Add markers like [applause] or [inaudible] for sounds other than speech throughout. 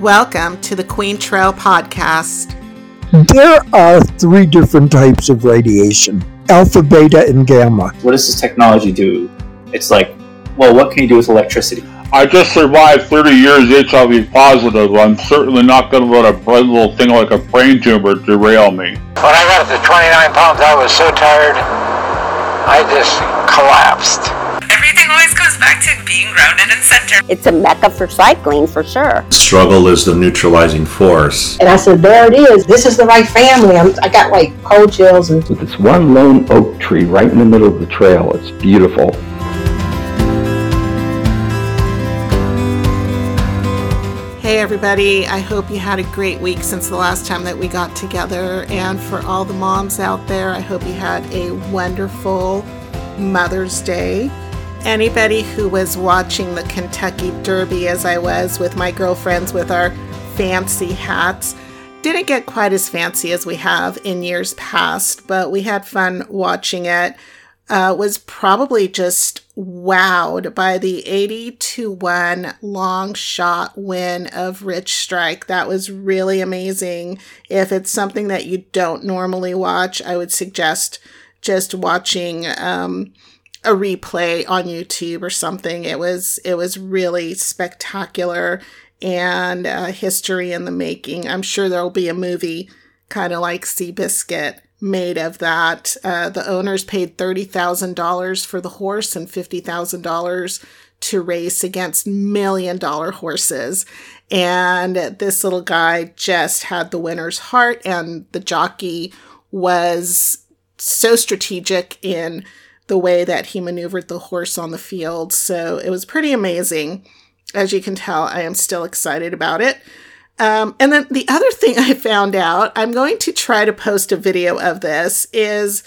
Welcome to the Queen Trail Podcast. There are three different types of radiation alpha, beta, and gamma. What does this technology do? It's like, well, what can you do with electricity? I just survived 30 years HIV positive. I'm certainly not going to let a little thing like a brain tumor derail me. When I got to 29 pounds, I was so tired, I just collapsed. Everything always goes back to being grounded and centered. It's a mecca for cycling for sure. Struggle is the neutralizing force. And I said, there it is. This is the right family. I'm, I got like cold chills. And With this one lone oak tree right in the middle of the trail, it's beautiful. Hey, everybody. I hope you had a great week since the last time that we got together. And for all the moms out there, I hope you had a wonderful Mother's Day. Anybody who was watching the Kentucky Derby, as I was with my girlfriends with our fancy hats, didn't get quite as fancy as we have in years past, but we had fun watching it. Uh, was probably just wowed by the 80 to 1 long shot win of Rich Strike. That was really amazing. If it's something that you don't normally watch, I would suggest just watching um, a replay on YouTube or something. It was it was really spectacular and uh, history in the making. I'm sure there'll be a movie kind of like Seabiscuit made of that. Uh, the owners paid $30,000 for the horse and $50,000 to race against million dollar horses. And this little guy just had the winner's heart, and the jockey was so strategic in the way that he maneuvered the horse on the field. So it was pretty amazing. As you can tell, I am still excited about it. Um, and then the other thing [laughs] I found out, I'm going to try to post a video of this, is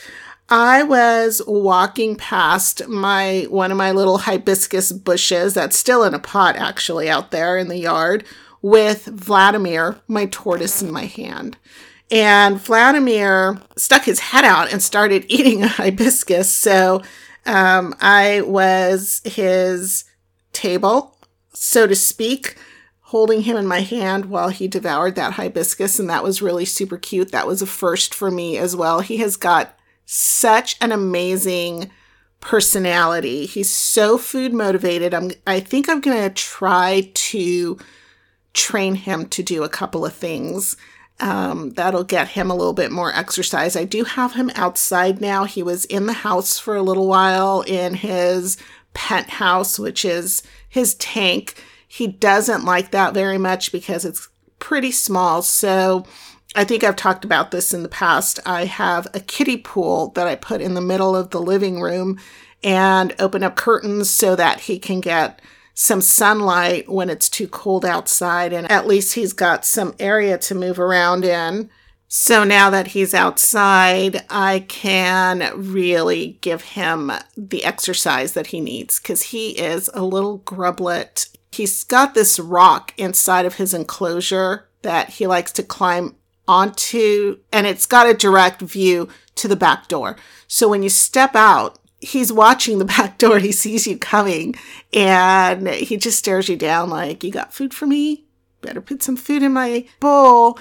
I was walking past my one of my little hibiscus bushes that's still in a pot actually out there in the yard with Vladimir, my tortoise, in my hand. And Vladimir stuck his head out and started [laughs] eating a [laughs] hibiscus. So um, I was his table, so to speak holding him in my hand while he devoured that hibiscus, and that was really super cute. That was a first for me as well. He has got such an amazing personality. He's so food motivated. I'm I think I'm going to try to train him to do a couple of things. Um, that'll get him a little bit more exercise. I do have him outside now. He was in the house for a little while in his penthouse, which is his tank. He doesn't like that very much because it's pretty small. So I think I've talked about this in the past. I have a kiddie pool that I put in the middle of the living room and open up curtains so that he can get some sunlight when it's too cold outside. And at least he's got some area to move around in. So now that he's outside, I can really give him the exercise that he needs because he is a little grublet. He's got this rock inside of his enclosure that he likes to climb onto, and it's got a direct view to the back door. So when you step out, he's watching the [laughs] back door. He sees you coming and he just stares you down like, You got food for me? Better put some food in my bowl.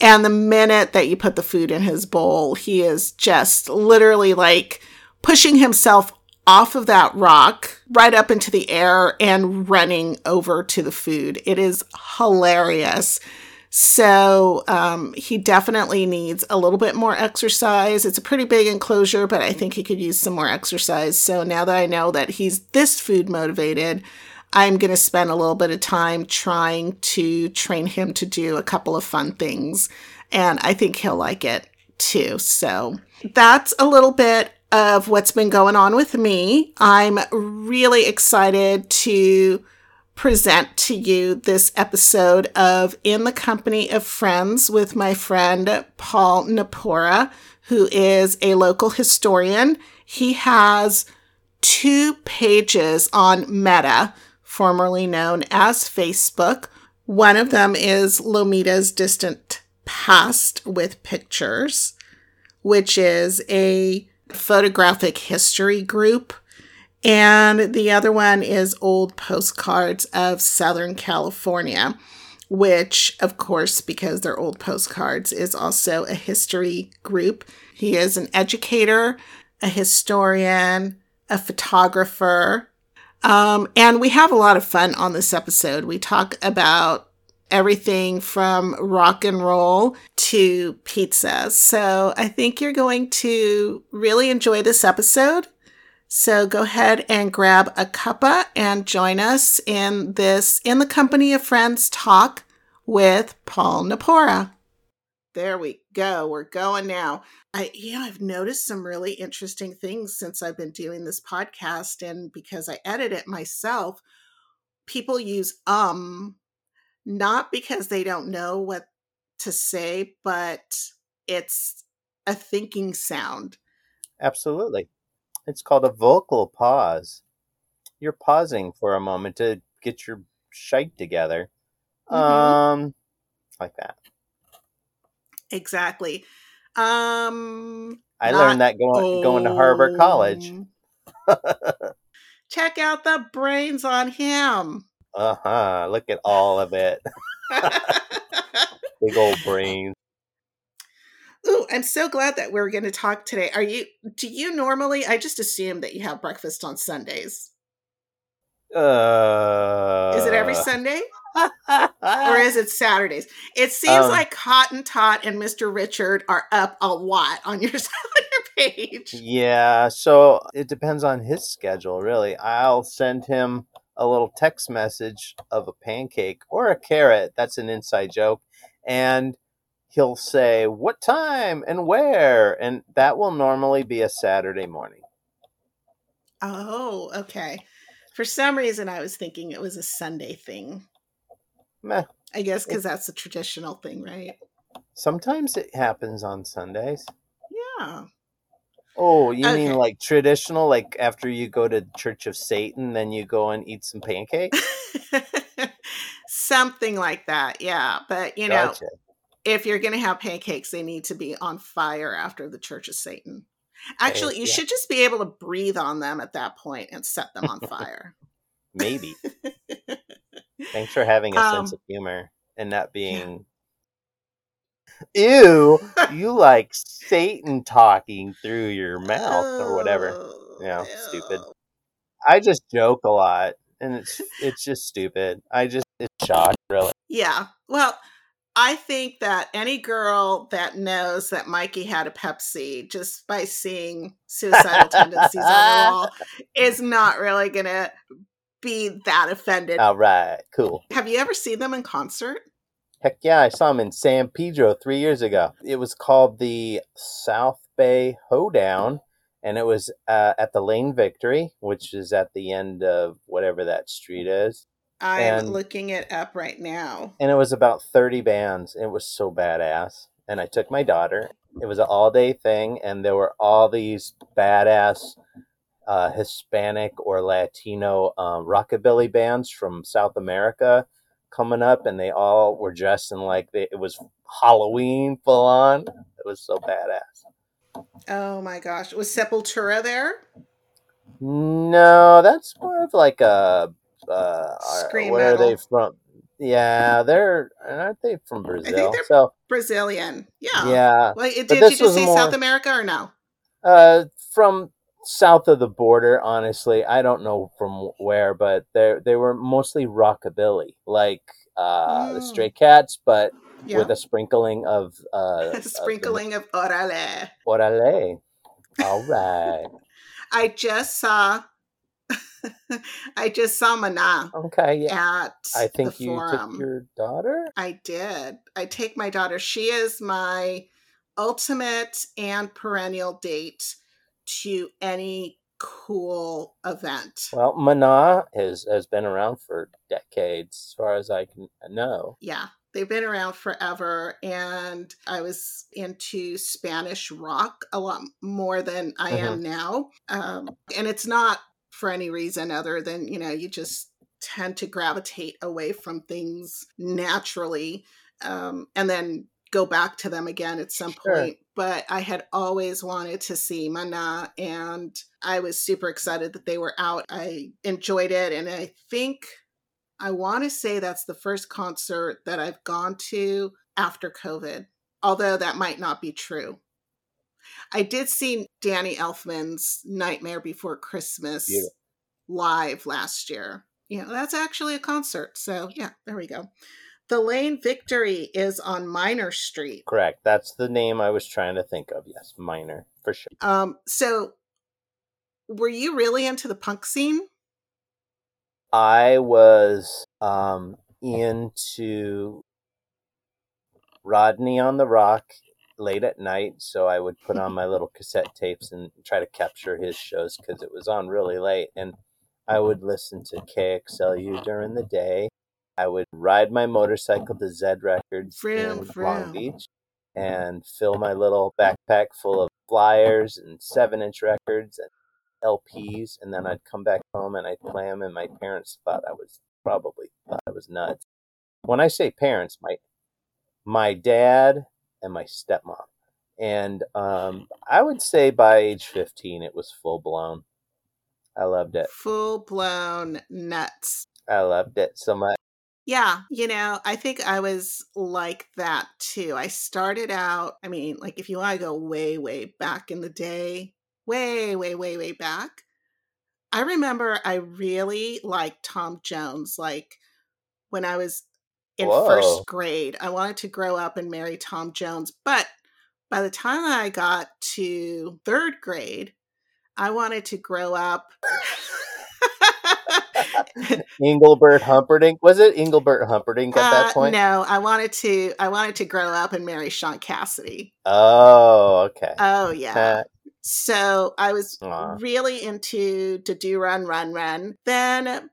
And the minute that you put the food in his bowl, he is just literally like pushing himself off of that rock right up into the air and running over to the food. It is hilarious. So um, he definitely needs a little bit more exercise. It's a pretty big enclosure, but I think he could use some more exercise. So now that I know that he's this food motivated, I'm going to spend a little bit of time trying to train him to do a couple of fun things. And I think he'll like it too. So that's a little bit of what's been going on with me. I'm really excited to present to you this episode of In the Company of Friends with my friend Paul Napora, who is a local historian. He has two pages on Meta, formerly known as Facebook. One of them is Lomita's Distant Past with Pictures, which is a photographic history group and the other one is old postcards of Southern California. which, of course, because they're old postcards, is also a history group. He is an educator, a historian, a photographer. Um, and we have a lot of fun on this episode. We talk about everything from rock and roll to pizza. So I think you're going to really enjoy this episode. So go ahead and grab a cuppa and join us in this In the Company of Friends talk with Paul Napora. There we go. We're going now. I you know, I've noticed some really interesting things since I've been doing this podcast and because I edit it myself, people use um not because they don't know what to say, but it's a thinking sound. Absolutely. It's called a vocal pause. You're pausing for a moment to get your shite together. Mhm. Um, like that. Exactly. Um I learned that going going to Harvard College. [laughs] Check out the brains on him. Uh huh. Look at all of it. [laughs] [laughs] Big old brains. Ooh, I'm so glad that we're going to talk today. Are you do you normally I just assume that you have breakfast on Sundays. Uh, Is it every Sunday? [laughs] or is it Saturdays? It seems Um, like Tot and Mr. Richard are up a lot on your, [laughs] on your page. Yeah, so it depends on his schedule, really. I'll send him a little text message of a pancake or a carrot. That's an inside joke. And he'll say, What time and where? And that will normally be a Saturday morning. Oh, okay. For some reason, I was thinking it was a Sunday thing. Meh. I guess because that's a traditional thing, right? Sometimes it happens on Sundays. Yeah. Oh, you mean like traditional, like after you go to Church of Satan, then you go and eat some pancakes? [laughs] Something like that. Yeah. But, you know, Gotcha. If you're going to have pancakes, they need to be on fire after the Church of Satan. Actually, you yeah. should just be able to breathe on them at that point and set them on fire. [laughs] Maybe. [laughs] Thanks for having a sense Um, of humor and not being. Ew, [laughs] you like Satan talking through your mouth or whatever. Oh, You know, stupid. I just joke a lot, and it's it's just stupid. I just it's shocked, really. Yeah. Well, I think that any girl that knows that Mikey had a Pepsi just by seeing suicidal tendencies on the [laughs] wall is not really going to be that offended. All right, cool. Have you ever seen them in concert? Heck yeah, I saw them in San Pedro three years ago. It was called the South Bay Hoedown, and it was uh, at the Lane Victory, which is at the end of whatever that street is. I'm And- looking it up right now. And it was about 30 bands. It was so badass. And I took my daughter. It was an all day thing, and there were all these badass uh, Hispanic or Latino um, rockabilly bands from South America coming up, and they all were dressed in like they, it was Halloween full on. It was so badass. Oh my gosh. Was Sepultura there? No, that's more of like a. Uh, Scream where are they from? Yeah, they're aren't they from think Brazil? they're So Brazilian. Yeah. yeah, Like, did you just say more- South America or no? Uh, from south of the border, honestly, I don't know from where, but they they were mostly rockabilly, like uh, the Mm. Stray Cats, but Yeah. with a sprinkling of uh, [laughs] A sprinkling of orale. Of the, orale. All right. [laughs] I just saw [laughs] I just saw Mana Okay. Yeah. at I think you forum. took your daughter. I did. I take my daughter. She is my ultimate and perennial date to any cool event. Well, Mana has has been around for decades, as far as I can know. Yeah, they've been around forever. And I was into Spanish rock a lot more than I am now. Um, and it's not for any reason other than, you know, you just tend to gravitate away from things naturally um, and then go back to them again at some Sure. point. But I had always wanted to see Mana and I was super excited that they were out. I enjoyed it. And I think I want to say that's the first concert that I've gone to after COVID, although that might not be true. I did see Danny Elfman's Nightmare Before Christmas Beautiful. live last year. You know, that's actually a concert. So, yeah, there we go. The Lane Victory is on Minor Street. Correct. That's the name I was trying to think of. Yes, minor for sure. Um, so were you really into the punk scene? I was um, into Rodney on the Rock late at night, so I would put on my little cassette tapes and try to capture his shows because it was on really late. And I would listen to KXLU during the day. I would ride my motorcycle to Zed Records Vroom, in. Long Beach and fill my little backpack full of flyers and seven inch records and LPs, and then I'd come back home and I'd play them, and my parents thought I was probably thought I was nuts. When I say parents, my my dad and my stepmom, and um, I would say by age fifteen, it was full blown. I loved it. Full blown nuts. I loved it so much. Yeah, you know, I think I was like that too. I started out, I mean, like if you want to go way, way back in the day, way, way, way, way back, I remember I really liked Tom Jones. Like when I was in Whoa. first grade, I wanted to grow up and marry Tom Jones. But by the time I got to third grade, I wanted to grow up. [laughs] [laughs] Engelbert Humperdinck was it Engelbert Humperdinck at Uh, that point? No, I wanted to. I wanted to grow up and marry Shaun Cassidy. Oh, okay. Oh yeah. So I was Aw. really into to do run run run. Then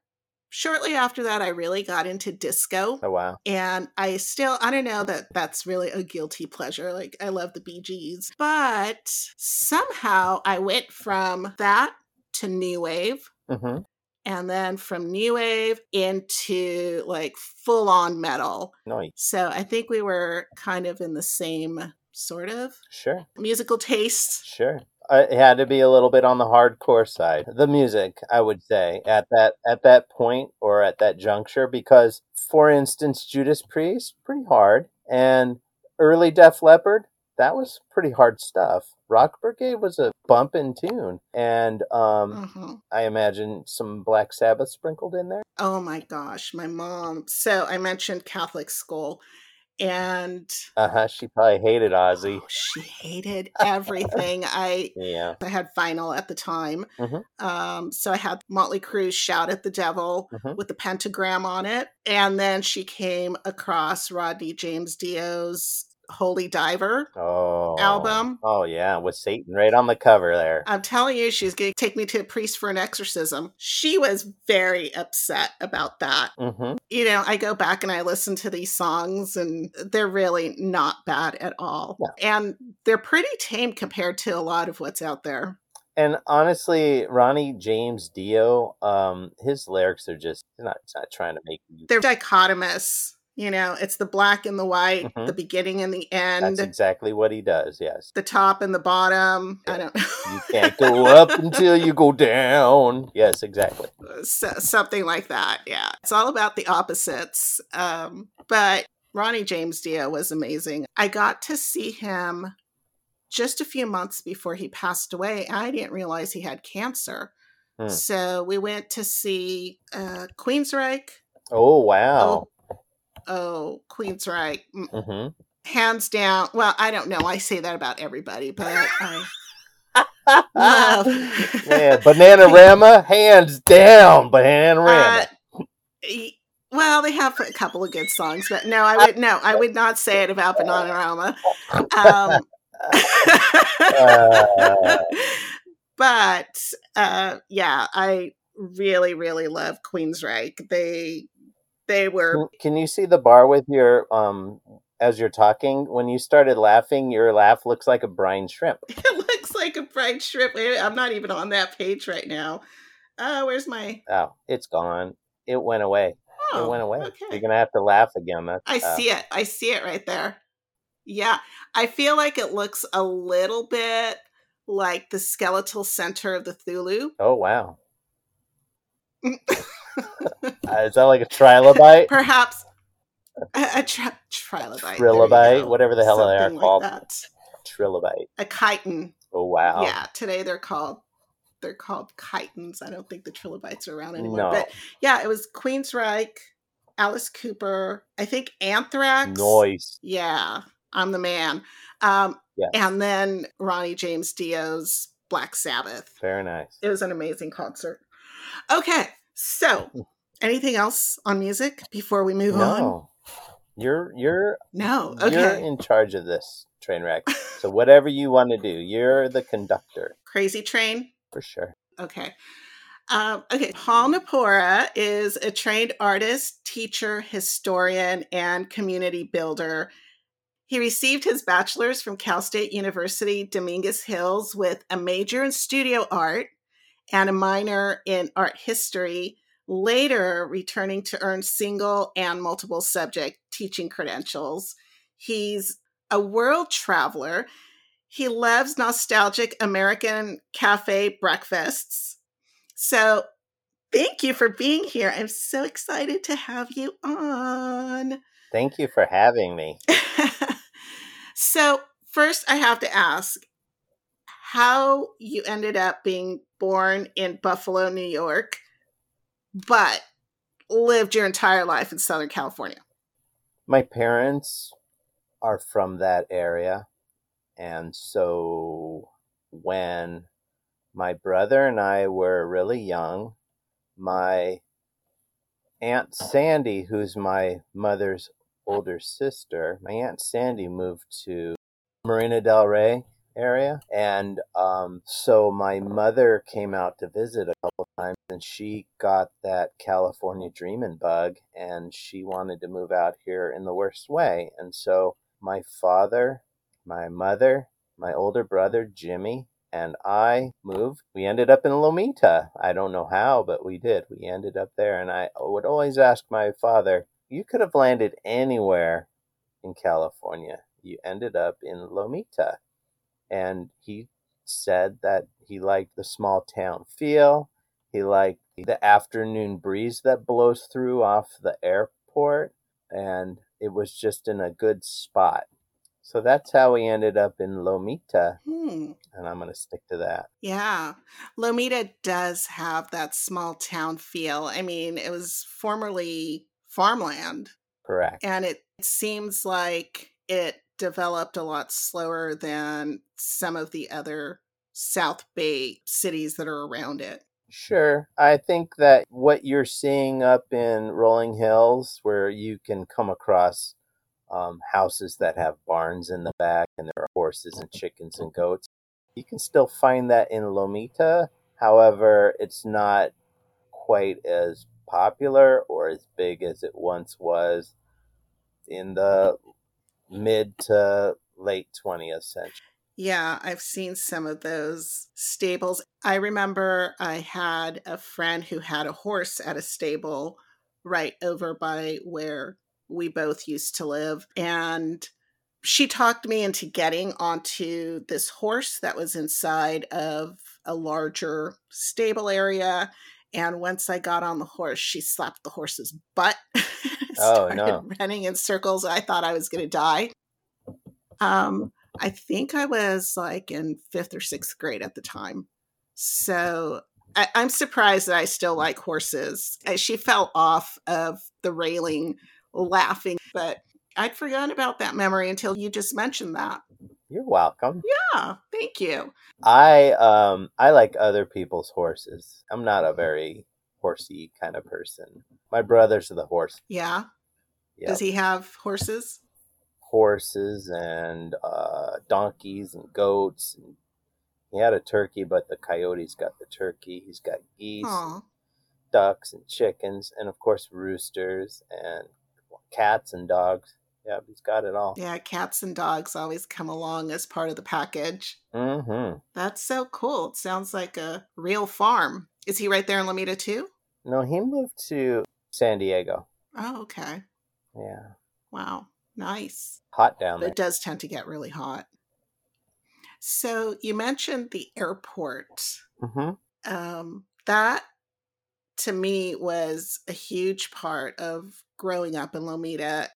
shortly after that, I really got into disco. oh wow. And I still, I don't know that that's really a guilty pleasure. Like, I love the Bee Gees. But somehow I went from that to New Wave. hmm And then from New Wave into like full on metal. Nice. So I think we were kind of in the same sort of Sure. musical taste. Sure. It had to be a little bit on the hardcore side. The music, I would say, at that at that point or at that juncture, because for instance, Judas Priest, pretty hard, and early Def Leppard, that was pretty hard stuff. Rock Brigade was a bumpin' tune, and um, Mhm. I imagine some Black Sabbath sprinkled in there. Oh my gosh, my mom. So I mentioned Catholic school, and Uh huh. She probably hated Ozzy. oh, she hated [laughs] everything. I Yeah. I had vinyl at the time, Mhm. um, so I had Motley Crue's "Shout at the Devil" Mhm. with the pentagram on it, and then she came across Ronnie James Dio's "Holy Diver" Oh. album. Oh yeah, with Satan right on the cover there. I'm telling you, she's going to take me to a priest for an exorcism. She was very upset about that. Mm-hmm. you know, I go back and I listen to these songs and they're really not bad at all. And they're pretty tame compared to a lot of what's out there. And honestly, Ronnie James Dio, um, his lyrics are just not, not trying to make you. They're dichotomous. You know, it's the black and the white, Mhm. the beginning and the end. That's exactly what he does. Yes, the top and the bottom. I don't know. you [laughs] can't go up until you go down. Yes, exactly. so, something like that. Yeah. It's all about the opposites. Um, but Ronnie James Dio was amazing. I got to see him just a few months before he passed away. I didn't realize he had cancer. Hmm. So we went to see uh, Queensryche. Oh wow. Oh, Queensryche. Mm, hmm Hands down. Well, I don't know. I say that about everybody, but I [laughs] love. yeah, Bananarama, [laughs] hands down, Bananarama. Uh, well, they have a couple of good songs, but no, I would no, I would not say it about Bananarama. Um, Uh. [laughs] but uh, yeah, I really, really love Queensryche. They they were Can- you see the bar with your um as you're talking? When you started laughing, your laugh looks like a brine shrimp. [laughs] it looks like a bright shrimp. I'm not even on that page right now. Uh, where's my? Oh, it's gone. It went away. Oh, it went away. okay. You're gonna have to laugh again. That's, I uh, see it. I see it right there. Yeah, I feel like it looks a little bit like the skeletal center of the Cthulhu. Oh wow. [laughs] [laughs] Uh, is that like a trilobite? Perhaps a, a tri- trilobite. Trilobite? Whatever the hell they are Something like called. that. Trilobite. A chitin. Oh wow. Yeah, today they're called they're called chitins. I don't think the trilobites are around anymore. No. But yeah, it was Queensryche, Alice Cooper, I think Anthrax. Noise. Yeah, I'm the man. Um, Yes. and then Ronnie James Dio's Black Sabbath. Very nice. It was an amazing concert. Okay, so anything else on music before we move on? You're you're No. you're in charge of this train wreck. so whatever you want to do, you're the conductor Crazy Train. for sure. Okay. Um, okay. Paul Napora is a trained artist, teacher, historian, and community builder. He received his bachelor's from Cal State University, Dominguez Hills, with a major in studio art and a minor in art history, later returning to earn single and multiple subject teaching credentials. He's a world traveler. He loves nostalgic American cafe breakfasts. So, thank you for being here. I'm so excited to have you on. Thank you for having me. [laughs] so, first, I have to ask how you ended up being born in Buffalo, New York, but lived your entire life in Southern California. My parents are from that area. And so when my brother and I were really young, my Aunt Sandy, who's my mother's older sister, my Aunt Sandy moved to Marina Del Rey area. And um, so my mother came out to visit a couple times and she got that California dreaming bug and she wanted to move out here in the worst way. And so my father, my mother, my older brother Jimmy, and I moved. We ended up in Lomita. I don't know how, but we did. We ended up there. And I would always ask my father, You could have landed anywhere in California. You ended up in Lomita. And he said that he liked the small town feel. He liked the afternoon breeze that blows through off the airport. And it was just in a good spot. So that's how we ended up in Lomita. Hmm. And I'm going to stick to that. Yeah. Lomita does have that small town feel. I mean, it was formerly farmland, Correct. and it seems like it developed a lot slower than some of the other South Bay cities that are around it. Sure. I think that what you're seeing up in Rolling Hills, where you can come across um, houses that have barns in the back and there are horses and chickens and goats, you can still find that in Lomita. However, it's not quite as popular or as big as it once was in the mid to late 20th century. Yeah, I've seen some of those stables. I remember I had a friend who had a horse at a stable right over by where we both used to live. And she talked me into getting onto this horse that was inside of a larger stable area. And once I got on the horse, she slapped the horse's butt. [laughs] Oh, started no. running in circles. I thought I was going to die. Um, I think I was like in fifth or sixth grade at the time. So I, I'm surprised that I still like horses. She fell off of the railing laughing, but I'd forgotten about that memory until you just mentioned that. You're welcome. Yeah, thank you. I um I like other people's horses. I'm not a very horsey kind of person. My brother's the horse. Yeah. Yep. Does he have horses? horses and uh, donkeys and goats. And he had a turkey, but the coyotes got the turkey. He's got geese, Aw. ducks, and chickens, and of course roosters and cats and dogs. Yeah, he's got it all. Yeah, cats and dogs always come along as part of the package. Mm-hmm. That's so cool. It sounds like a real farm. Is he right there in Lomita too? No, he moved to San Diego. Oh, okay. Yeah, Wow. Nice. hot down there. it does tend to get really hot. So you mentioned the airport. Mm-hmm. Um, that to me was a huge part of growing up in Lomita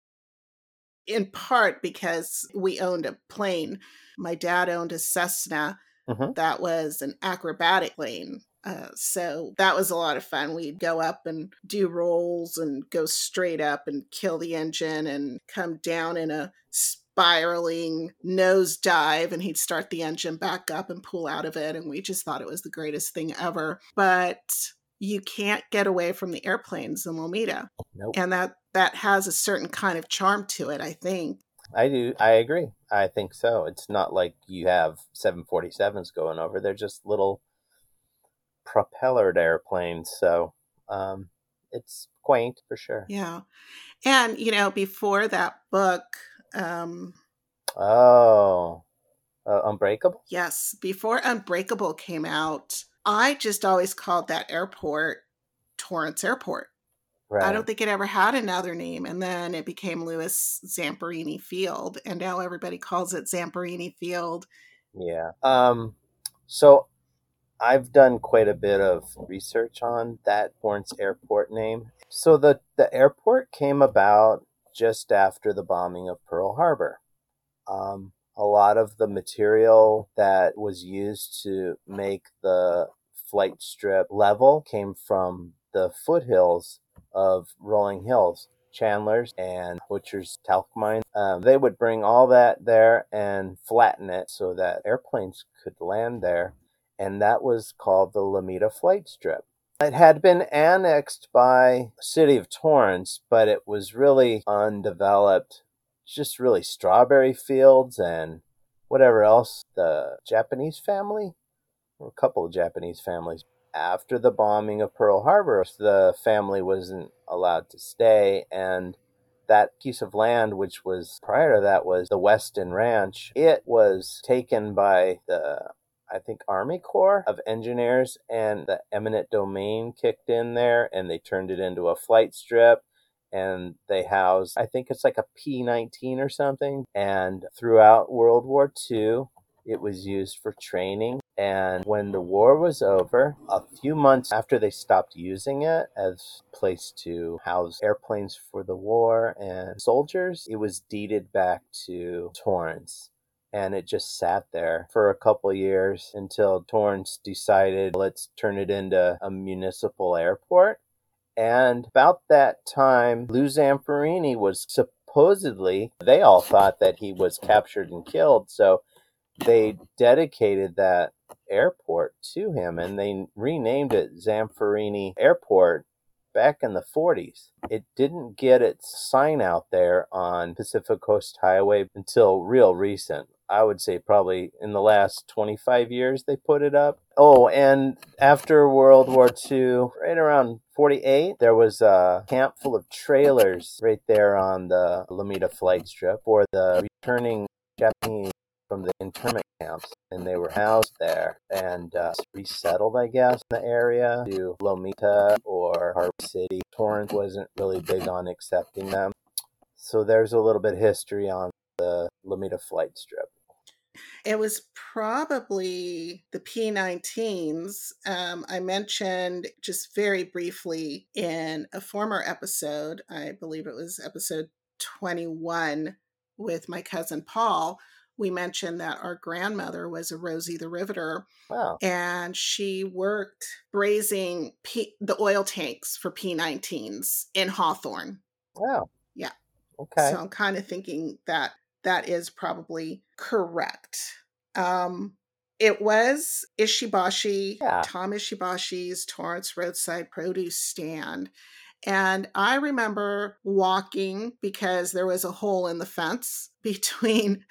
in part because we owned a plane. My dad owned a Cessna Mhm. that was an acrobatic plane. Uh, so that was a lot of fun. We'd go up and do rolls and go straight up and kill the engine and come down in a spiraling nose dive and he'd start the engine back up and pull out of it and we just thought it was the greatest thing ever but you can't get away from the airplanes in lomita Nope. and that that has a certain kind of charm to it i think I do. I agree. I think so. It's not like you have 747s going over. They're just little propellered airplanes. So um, it's quaint for sure. yeah and you know before that book um Oh, uh, Unbreakable? yes before unbreakable came out i just always called that airport torrance airport Right. I don't think it ever had another name. And then it became Louis Zamperini Field. And now everybody calls it Zamperini Field. Yeah. Um, so I've done quite a bit of research on that Torrance Airport name. So the, the airport came about just after the bombing of Pearl Harbor. Um, a lot of the material that was used to make the flight strip level came from the foothills of Rolling Hills. Chandler's and Butcher's talc mine. Um, they would bring all that there and flatten it so that airplanes could land there, and that was called the Lomita Flight Strip. It had been annexed by City of Torrance, but it was really undeveloped, just really strawberry fields and whatever else. The Japanese family, or a couple of Japanese families, after the bombing of Pearl Harbor, the family wasn't allowed to stay, and that piece of land, which was prior to that was the Weston Ranch, it was taken by the I think Army Corps of Engineers, and the eminent domain kicked in there, and they turned it into a flight strip. And they house, I think it's like a P 19 or something. And throughout World War II, it was used for training. And when the war was over, a few months after they stopped using it as place to house airplanes for the war and soldiers, it was deeded back to Torrance. And it just sat there for a couple years until Torrance decided, let's turn it into a municipal airport. And about that time, Lou Zamperini was supposedly, they all thought that he was captured and killed. So they dedicated that airport to him and they renamed it Zamperini Airport back in the 40s. It didn't get its sign out there on Pacific Coast Highway until real recent. I would say probably in the last 25 years they put it up. Oh, and after World War II, right around 48, there was a camp full of trailers right there on the Lomita flight strip for the returning Japanese from the internment camps, and they were housed there and uh, resettled, I guess, in the area to Lomita or Harbor City. Torrance wasn't really big on accepting them, so there's a little bit of history on the Lomita flight strip. It was probably the P19s. Um, I mentioned just very briefly in a former episode, I believe it was episode 21 with my cousin Paul. We mentioned that our grandmother was a Rosie the Riveter, Wow. and she worked brazing P- the oil tanks for P19s in Hawthorne. Wow. Yeah. Okay. So I'm kind of thinking that that is probably correct. Um, it was Ishibashi, Yeah. Tom Ishibashi's Torrance Roadside Produce Stand. And I remember walking because there was a hole in the fence [laughs] between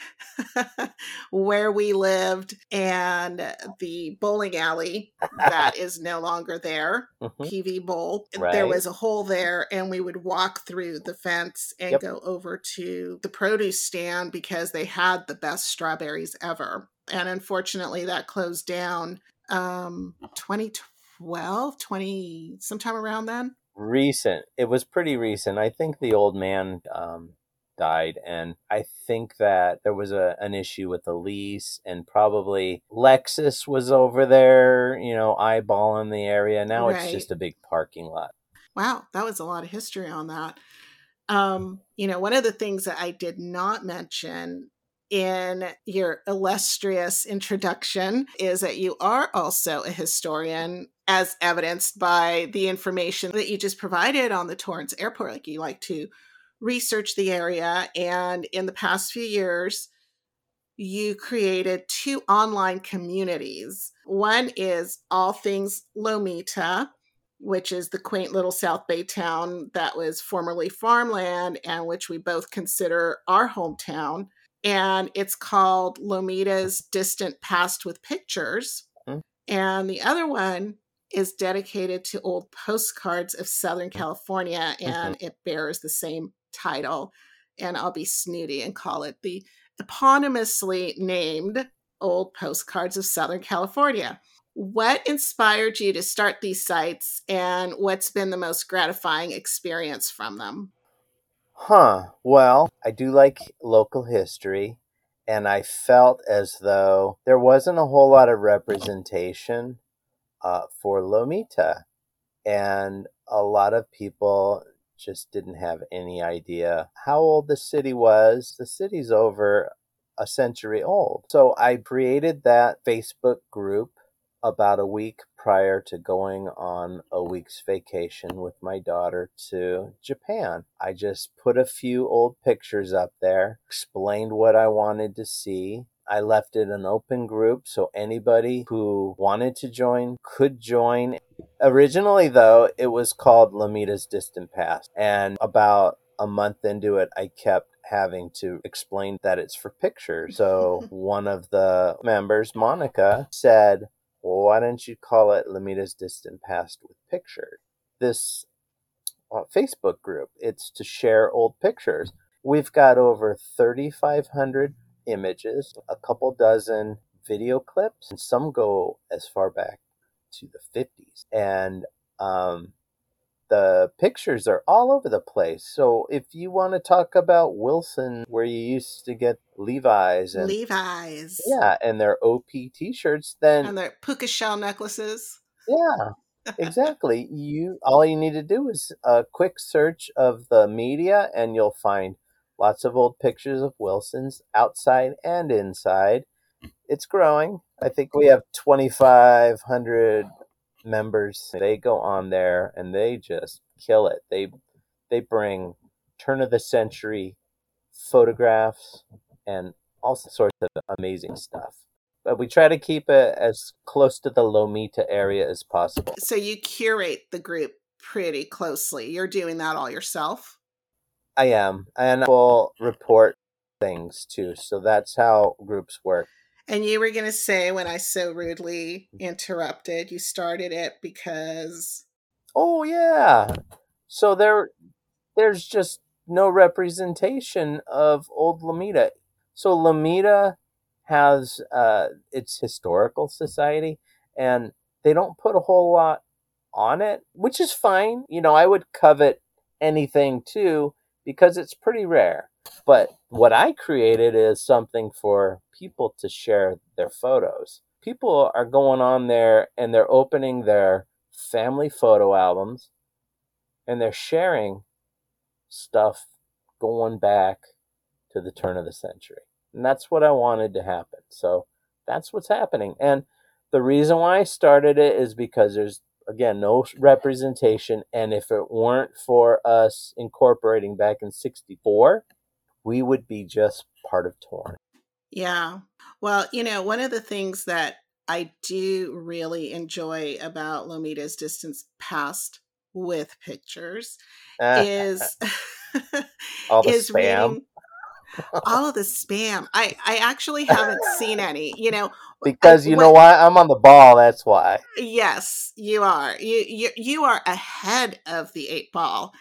where we lived and the bowling alley that [laughs] is no longer there, Mhm. PV Bowl. There was a hole there, and we would walk through the fence and Yep. go over to the produce stand because they had the best strawberries ever. And unfortunately, that closed down um 2012, 20 sometime around then. Recent. It was pretty recent. I think the old man um, died. And I think that there was a, an issue with the lease, and probably Lexus was over there, you know, eyeballing the area. Now Right. it's just a big parking lot. Wow, that was a lot of history on that. Um, you know, one of the things that I did not mention in your illustrious introduction is that you are also a historian, as evidenced by the information that you just provided on the Torrance Airport. Like you like to research the area, and in the past few years, you created two online communities. One is All Things Lomita, which is the quaint little South Bay town that was formerly farmland and which we both consider our hometown. And it's called Lomita's Distant Past with Pictures. Hmm. And the other one is dedicated to old postcards of Southern California, and it bears the same title. And I'll be snooty and call it the eponymously named Old Postcards of Southern California. What inspired you to start these sites, and what's been the most gratifying experience from them? Huh. Well, I do like local history, and I felt as though there wasn't a whole lot of representation uh, for Lomita, and a lot of people just didn't have any idea how old the city was. The city's over a century old. So I created that Facebook group about a week prior to going on a week's vacation with my daughter to Japan. I just put a few old pictures up there, explained what I wanted to see. I left it an open group so anybody who wanted to join could join. Originally, though, it was called Lomita's Distant Past. And about a month into it, I kept having to explain that it's for pictures. So [laughs] one of the members, Monica, said, well, why don't you call it Lomita's Distant Past with Pictures? This uh, Facebook group, it's to share old pictures. We've got over 3,500 images, a couple dozen video clips, and some go as far back to the 50s. And um, the pictures are all over the place. So if you want to talk about Wilson, where you used to get Levi's and Levi's. yeah, and their OP T-shirts, then And their puka shell necklaces. yeah, exactly. You all you need to do is a quick search of the media, and you'll find lots of old pictures of Wilson's outside and inside. It's growing. I think we have twenty five hundred members. They go on there and they just kill it. They they bring turn of the century photographs and all sorts of amazing stuff. But we try to keep it as close to the Lomita area as possible. So you curate the group pretty closely. You're doing that all yourself. I am, and I will report things too. So that's how groups work. And you were going to say when I so rudely interrupted, you started it because Oh yeah. So there there's just no representation of old Lomita. So Lomita has uh its historical society and they don't put a whole lot on it, which is fine. You know, I would covet anything too because it's pretty rare. But what I created is something for people to share their photos. People are going on there and they're opening their family photo albums and they're sharing stuff going back to the turn of the century. And that's what I wanted to happen. So that's what's happening. And the reason why I started it is because there's again no representation and if it weren't for us incorporating back in 64 we would be just part of torn Yeah. Well, you know, one of the things that I do really enjoy about Lomita's Distant Past with pictures is [laughs] all the is spam reading all of the spam. I I actually haven't seen [laughs] any. You know, uh, because you what- know why i'm on the ball that's why Yes, you are. You you you are ahead of the eight ball.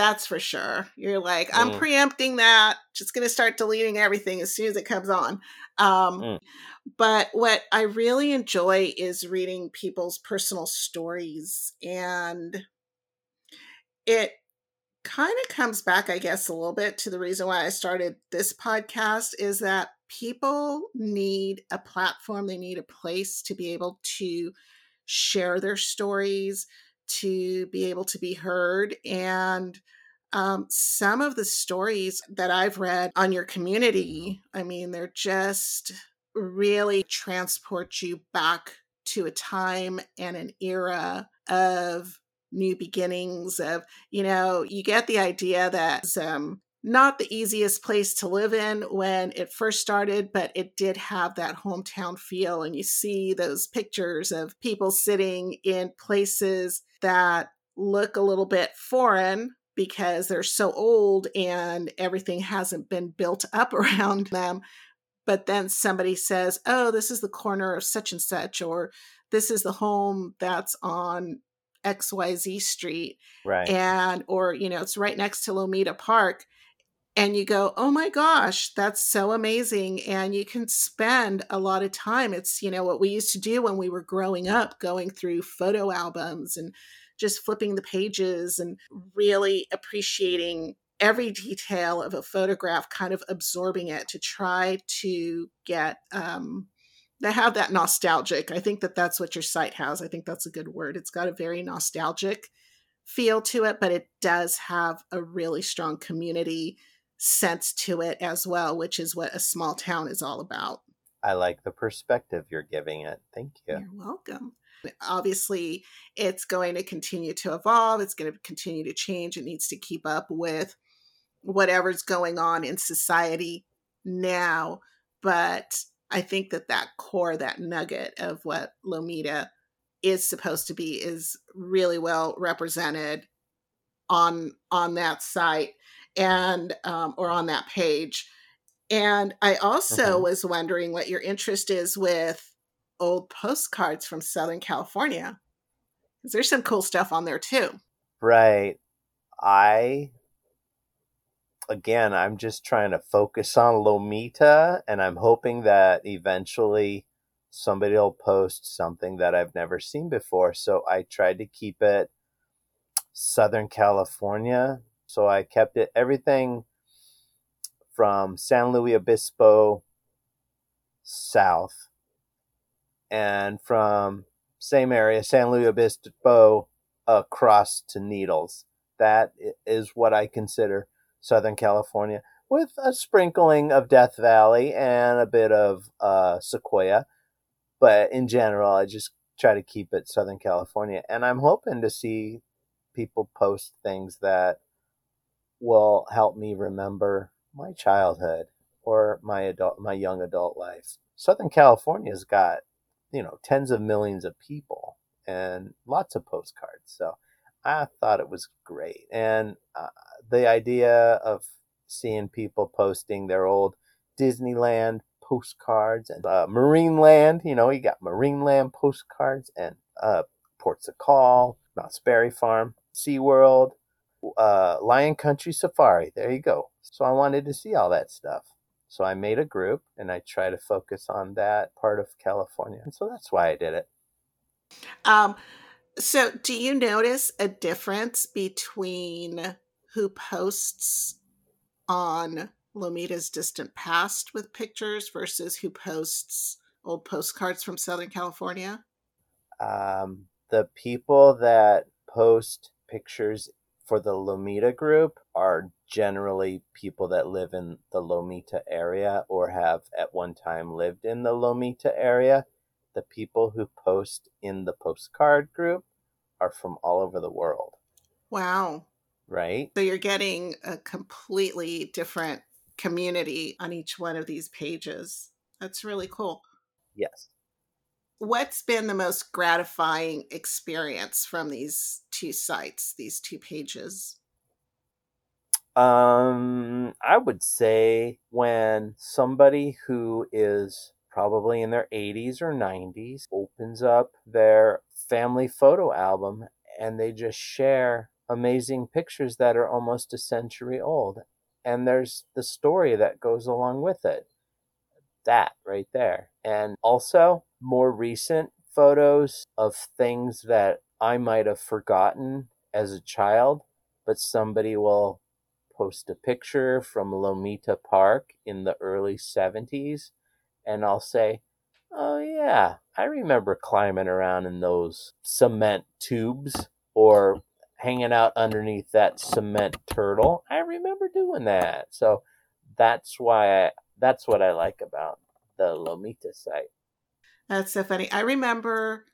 That's for sure. You're like, I'm Mm. preempting that. Just gonna start deleting everything as soon as it comes on. Um, Mm. But what I really enjoy is reading people's personal stories, and it kind of comes back, I guess, a little bit to the reason why I started this podcast is that people need a platform, they need a place to be able to share their stories, to be able to be heard. And um, some of the stories that I've read on your community, I mean, they're just really transport you back to a time and an era of new beginnings of you know you get the idea that um not the easiest place to live in when it first started, but it did have that hometown feel. And you see those pictures of people sitting in places that look a little bit foreign because they're so old and everything hasn't been built [laughs] up around them. But then somebody says, oh, this is the corner of such and such, or this is the home that's on XYZ Street. Right. And, or, you know, it's right next to Lomita Park and you go, oh my gosh, that's so amazing. And you can spend a lot of time. It's, you know, what we used to do when we were growing up, going through photo albums and just flipping the pages and really appreciating every detail of a photograph, kind of absorbing it to try to get, um, to have that nostalgic. I think that that's what your site has. I think that's a good word. It's got a very nostalgic feel to it, but it does have a really strong community sense to it as well, which is what a small town is all about. I like the perspective you're giving it. Thank you. You're welcome. Obviously, it's going to continue to evolve, it's going to continue to change. It needs to keep up with whatever's going on in society now. But I think that that core, that nugget of what Lomita is supposed to be is really well represented on on that site and um, or on that page. And I also mm-hmm. was wondering what your interest is with old postcards from Southern California. Because there's some cool stuff on there too. Right. I again, I'm just trying to focus on Lomita, and I'm hoping that eventually somebody will post something that I've never seen before. So I tried to keep it Southern California so I kept it everything from San Luis Obispo south and from same area, San Luis Obispo across to Needles. That is what I consider Southern California, with a sprinkling of Death Valley and a bit of uh, Sequoia. But in general, I just try to keep it Southern California. And I'm hoping to see people post things that will help me remember my childhood or my adult my young adult life. Southern California's got, you know, tens of millions of people and lots of postcards. So I thought it was great. And uh, the idea of seeing people posting their old Disneyland postcards and uh, Marineland, you know, you got Marineland postcards and uh, Ports of Call, Knott's Berry Farm, SeaWorld, uh, Lion Country Safari. There you go. So I wanted to see all that stuff. So I made a group and I try to focus on that part of California. And so that's why I did it. Um, so do you notice a difference between who posts on Lomita's distant past with pictures versus who posts old postcards from Southern California? Um, the people that post pictures for the Lomita group are generally people that live in the Lomita area or have at one time lived in the Lomita area. The people who post in the postcard group are from all over the world. Wow. Right? So you're getting a completely different community on each one of these pages. That's really cool. Yes. What's been the most gratifying experience from these two sites, these two pages? Um, I would say when somebody who is probably in their 80s or 90s opens up their family photo album and they just share amazing pictures that are almost a century old. And there's the story that goes along with it. That right there. And also, more recent photos of things that I might have forgotten as a child but somebody will post a picture from Lomita Park in the early 70s, and I'll say, Oh, yeah, I remember climbing around in those cement tubes or hanging out underneath that cement turtle. I remember doing that. So that's why I, that's what I like about the Lomita site. That's so funny. I remember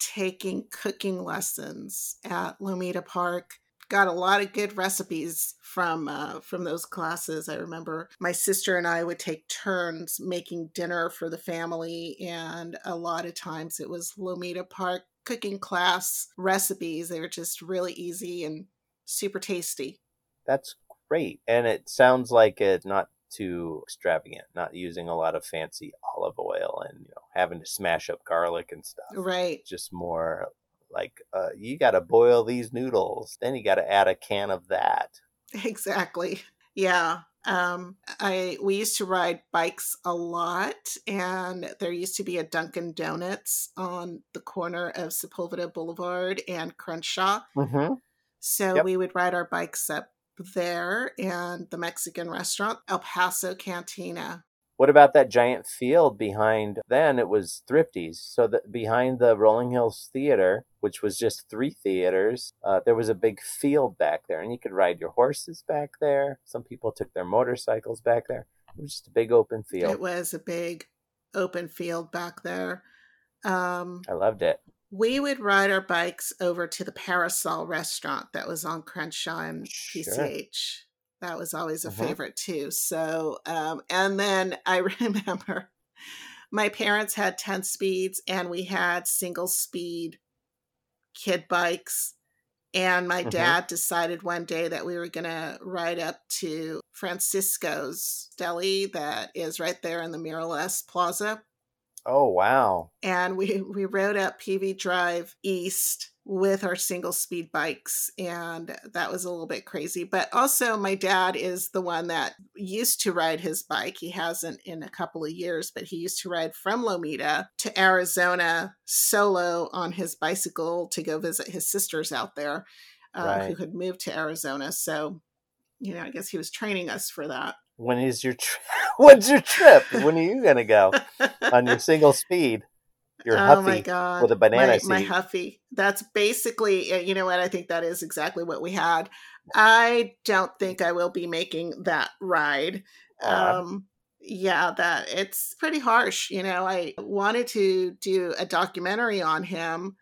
taking cooking lessons at Lomita Park. Got a lot of good recipes from uh, from those classes. I remember my sister and I would take turns making dinner for the family, and a lot of times it was Lomita Park cooking class recipes. They were just really easy and super tasty. That's great, and it sounds like it's not too extravagant, not using a lot of fancy olive oil and you know having to smash up garlic and stuff. Right. Just more like uh, you got to boil these noodles, then you got to add a can of that. Exactly. Yeah. Um, I we used to ride bikes a lot, and there used to be a Dunkin' Donuts on the corner of Sepulveda Boulevard and Crenshaw. Mm-hmm. So Yep. we would ride our bikes up there, and the Mexican restaurant, El Paso Cantina. What about that giant field behind? Then it was Thrifty's. So that behind the Rolling Hills Theater, which was just three theaters, uh, there was a big field back there, and you could ride your horses back there. Some people took their motorcycles back there. It was just a big open field. It was a big open field back there. Um, I loved it. we would ride our bikes over to the Parasol restaurant that was on Crenshaw and Sure. That was always a Mhm. favorite too. So, um, and then I [laughs] remember my parents had 10 speeds and we had single speed kid bikes. And my Mhm. dad decided one day that we were going to ride up to Francisco's Deli, that is right there in the Miraleste Plaza Oh wow! and we we rode up PV Drive East with our single speed bikes and that was a little bit crazy but also my dad is the one that used to ride his bike he hasn't in a couple of years but he used to ride from Lomita to Arizona solo on his bicycle to go visit his sisters out there uh, who had moved to Arizona so you know I guess he was training us for that When is your trip? [laughs] When's your trip? When are you gonna go on your [laughs] single speed? Your oh huffy my god. with a banana my, my huffy. That's basically uh, you know what? I think that is exactly what we had. I don't think i will be making that ride. Aw. um yeah that it's pretty harsh you know? I wanted to do a documentary on him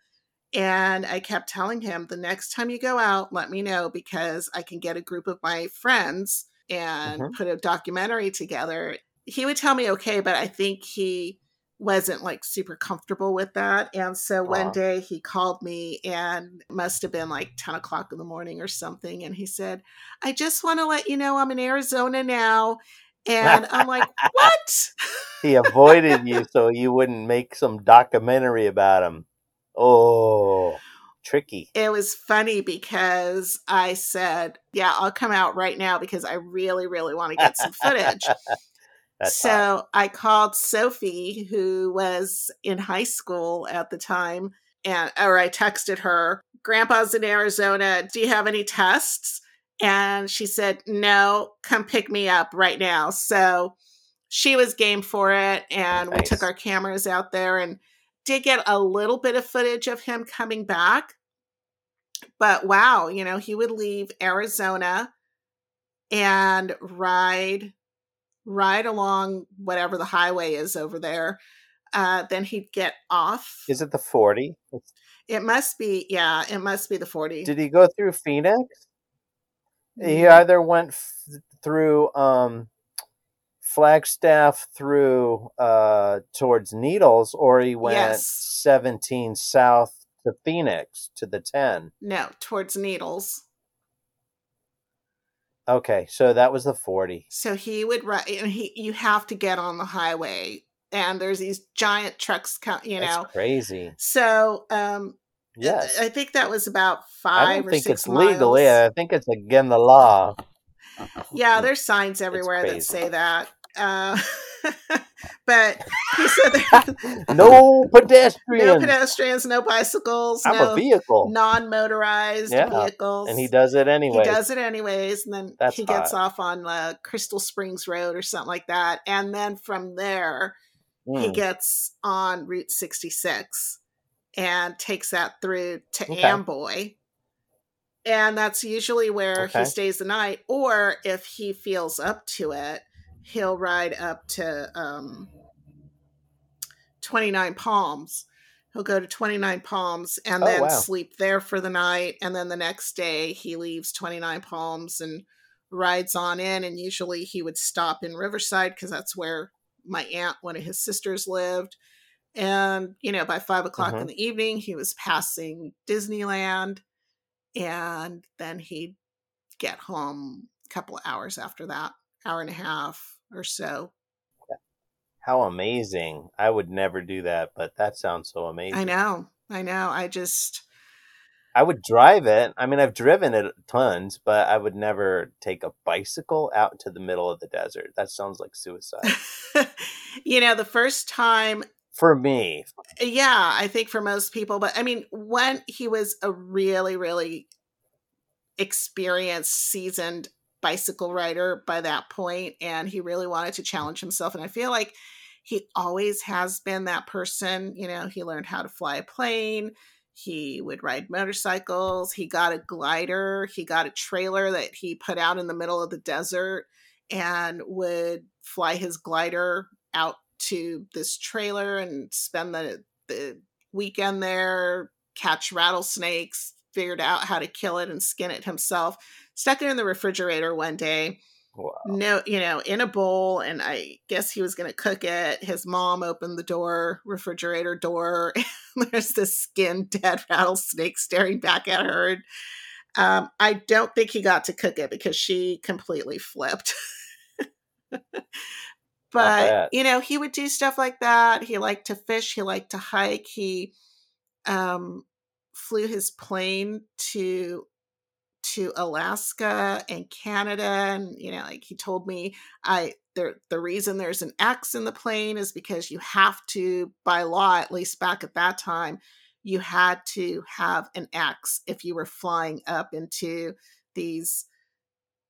and i kept telling him the next time you go out let me know because i can get a group of my friends and Mhm. put a documentary together. He would tell me okay but i think he wasn't like super comfortable with that and so one day he called me and must have been like 10 o'clock in the morning or something and he said i just want to let you know i'm in arizona now and i'm like [laughs] what he avoided you so you wouldn't make some documentary about him. Oh, tricky. it was funny because I said, Yeah, I'll come out right now because I really, really want to get some footage. That's hot. so I called Sophie, who was in high school at the time, and or I texted her, Grandpa's in Arizona. Do you have any tests? And she said, No, come pick me up right now. So she was game for it, and we took our cameras out there and did get a little bit of footage of him coming back. But wow, you know, he would leave Arizona and ride ride along whatever the highway is over there. Uh, then he'd get off. Is it the 40? It must be, yeah, it must be the 40. Did he go through Phoenix? He Mm, either went f- through um, Flagstaff through uh, towards Needles, or he went Yes. 17 south to Phoenix to the 10. no, towards Needles. Okay, so that was the 40. So he would ride, and he, you have to get on the highway, and there's these giant trucks, co- you That's know. crazy. So, um, Yes. I think that was about I five don't or think it's miles. legal. Yeah, I think it's again the law. Yeah, there's signs everywhere that say that. Uh, [laughs] but he said there, [laughs] no pedestrians. no pedestrians, no bicycles, I'm no a vehicle. non-motorized Yeah, vehicles. And he does it anyway. He does it anyways, and then That's he gets hot. off on uh, Crystal Springs Road or something like that, and then from there he Mm. gets on Route 66 and takes that through to Okay. Amboy. And that's usually where Okay. he stays the night. Or if he feels up to it, he'll ride up to um, 29 Palms. He'll go to 29 Palms and Oh, then wow. sleep there for the night. And then the next day he leaves 29 Palms and rides on in. And usually he would stop in Riverside because that's where my aunt, one of his sisters, lived. And, you know, by five o'clock Mhm. in the evening, he was passing Disneyland. And then he'd get home a couple of hours after that, hour and a half or so. How amazing. I would never do that, but that sounds so amazing. I know. I know. I just, I would drive it. I mean, I've driven it tons, but I would never take a bicycle out to the middle of the desert. That sounds like [laughs] suicide. you know, the first time For me, yeah, I think for most people, but I mean, when he was a really, really experienced, seasoned bicycle rider by that point, and he really wanted to challenge himself. And I feel like he always has been that person. You know, he learned how to fly a plane, he would ride motorcycles, he got a glider, he got a trailer that he put out in the middle of the desert and would fly his glider out to this trailer and spend the the weekend there, catch rattlesnakes, figured out how to kill it and skin it himself. Stuck it in the refrigerator one day. wow. No, you know, in a bowl, and I guess he was going to cook it. His mom opened the door, refrigerator door. And [laughs] there's this skinned dead rattlesnake staring back at her. And, um, I don't think he got to cook it because she completely flipped. [laughs] but you know, he would do stuff like that. He liked to fish. He liked to hike. He um, flew his plane to to Alaska and Canada and you know like he told me I the the reason there's an X in the plane is because you have to by law at least back at that time you had to have an X if you were flying up into these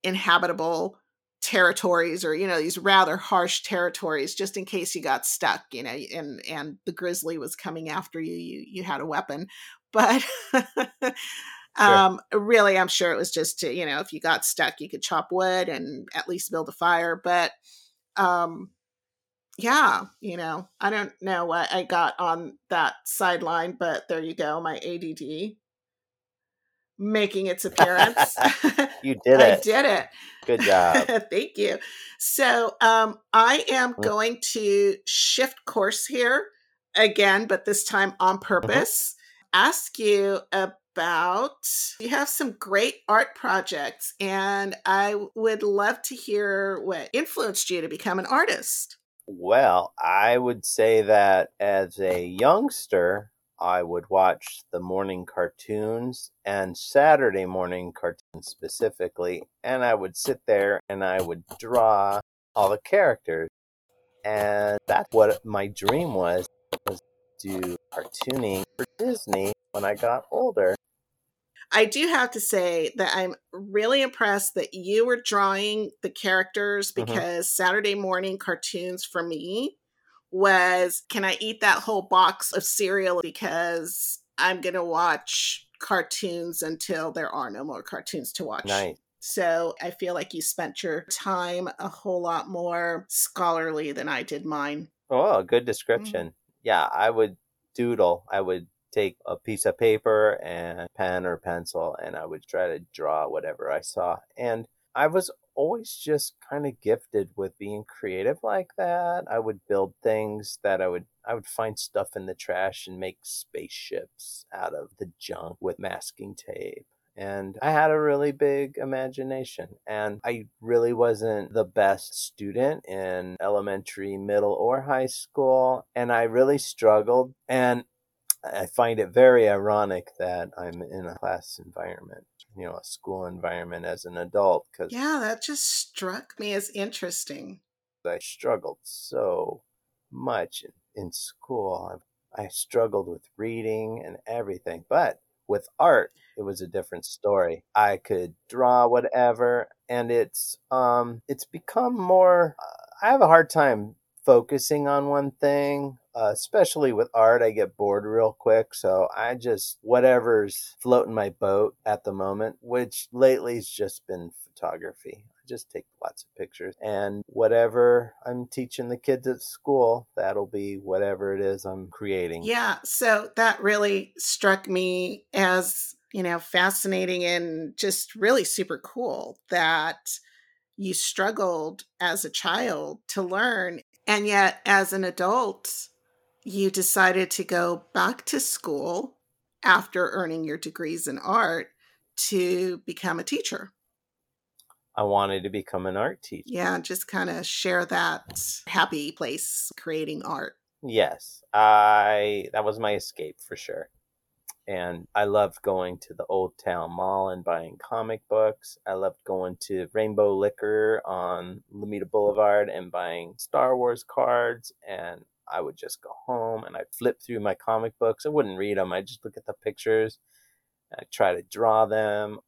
inhabitable territories or you know these rather harsh territories just in case you got stuck you know and and the grizzly was coming after you you you had a weapon. But [laughs] um really i'm sure it was just to you know if you got stuck you could chop wood and at least build a fire but um yeah you know i don't know what i got on that sideline but there you go my add making its appearance [laughs] You [laughs] did it. i did it Good job. [laughs] Thank you. So um, I am Mm. going to shift course here again, but this time on purpose. Ask you about you have some great art projects, and I would love to hear what influenced you to become an artist. Well, I would say that as a youngster, I would watch the morning cartoons and Saturday morning cartoons specifically, and I would sit there and I would draw all the characters. And that's what my dream was, was do cartooning for Disney when I got older. I do have to say that I'm really impressed that you were drawing the characters Mhm. because Saturday morning cartoons for me was can I eat that whole box of cereal because I'm going to watch cartoons until there are no more cartoons to watch. Nice. So I feel like you spent your time a whole lot more scholarly than I did mine. Oh, good description. Yeah, I would doodle. I would take a piece of paper and pen or pencil and I would try to draw whatever I saw. And I was always just kind of gifted with being creative like that. I would build things that I would I would find stuff in the trash and make spaceships out of the junk with masking tape. And I had a really big imagination. And I really wasn't the best student in elementary, middle, or high school. And I really struggled. And I find it very ironic that I'm in a class environment, you know, a school environment as an adult because Yeah, that just struck me as interesting. I struggled so much in school. I, I struggled with reading and everything, but with art, it was a different story. I could draw whatever, and it's um, it's become more. I have a hard time focusing on one thing, uh, especially with art. I get bored real quick, so I just whatever's floating my boat at the moment, which lately's just been photography. Just take lots of pictures, and whatever I'm teaching the kids at school, that'll be whatever it is I'm creating. Yeah, so that really struck me as you know fascinating and just really super cool that you struggled as a child to learn and yet, as an adult, you decided to go back to school after earning your degrees in art to become a teacher. I wanted to become an art teacher. Yeah, just kind of share that happy place creating art. Yes, I that was my escape for sure and I loved going to the Old Town Mall and buying comic books. I loved going to Rainbow Liquor on Lomita Boulevard and buying Star Wars cards. And I would just go home and I'd flip through my comic books. I wouldn't read them, I'd just look at the pictures. I try to draw them.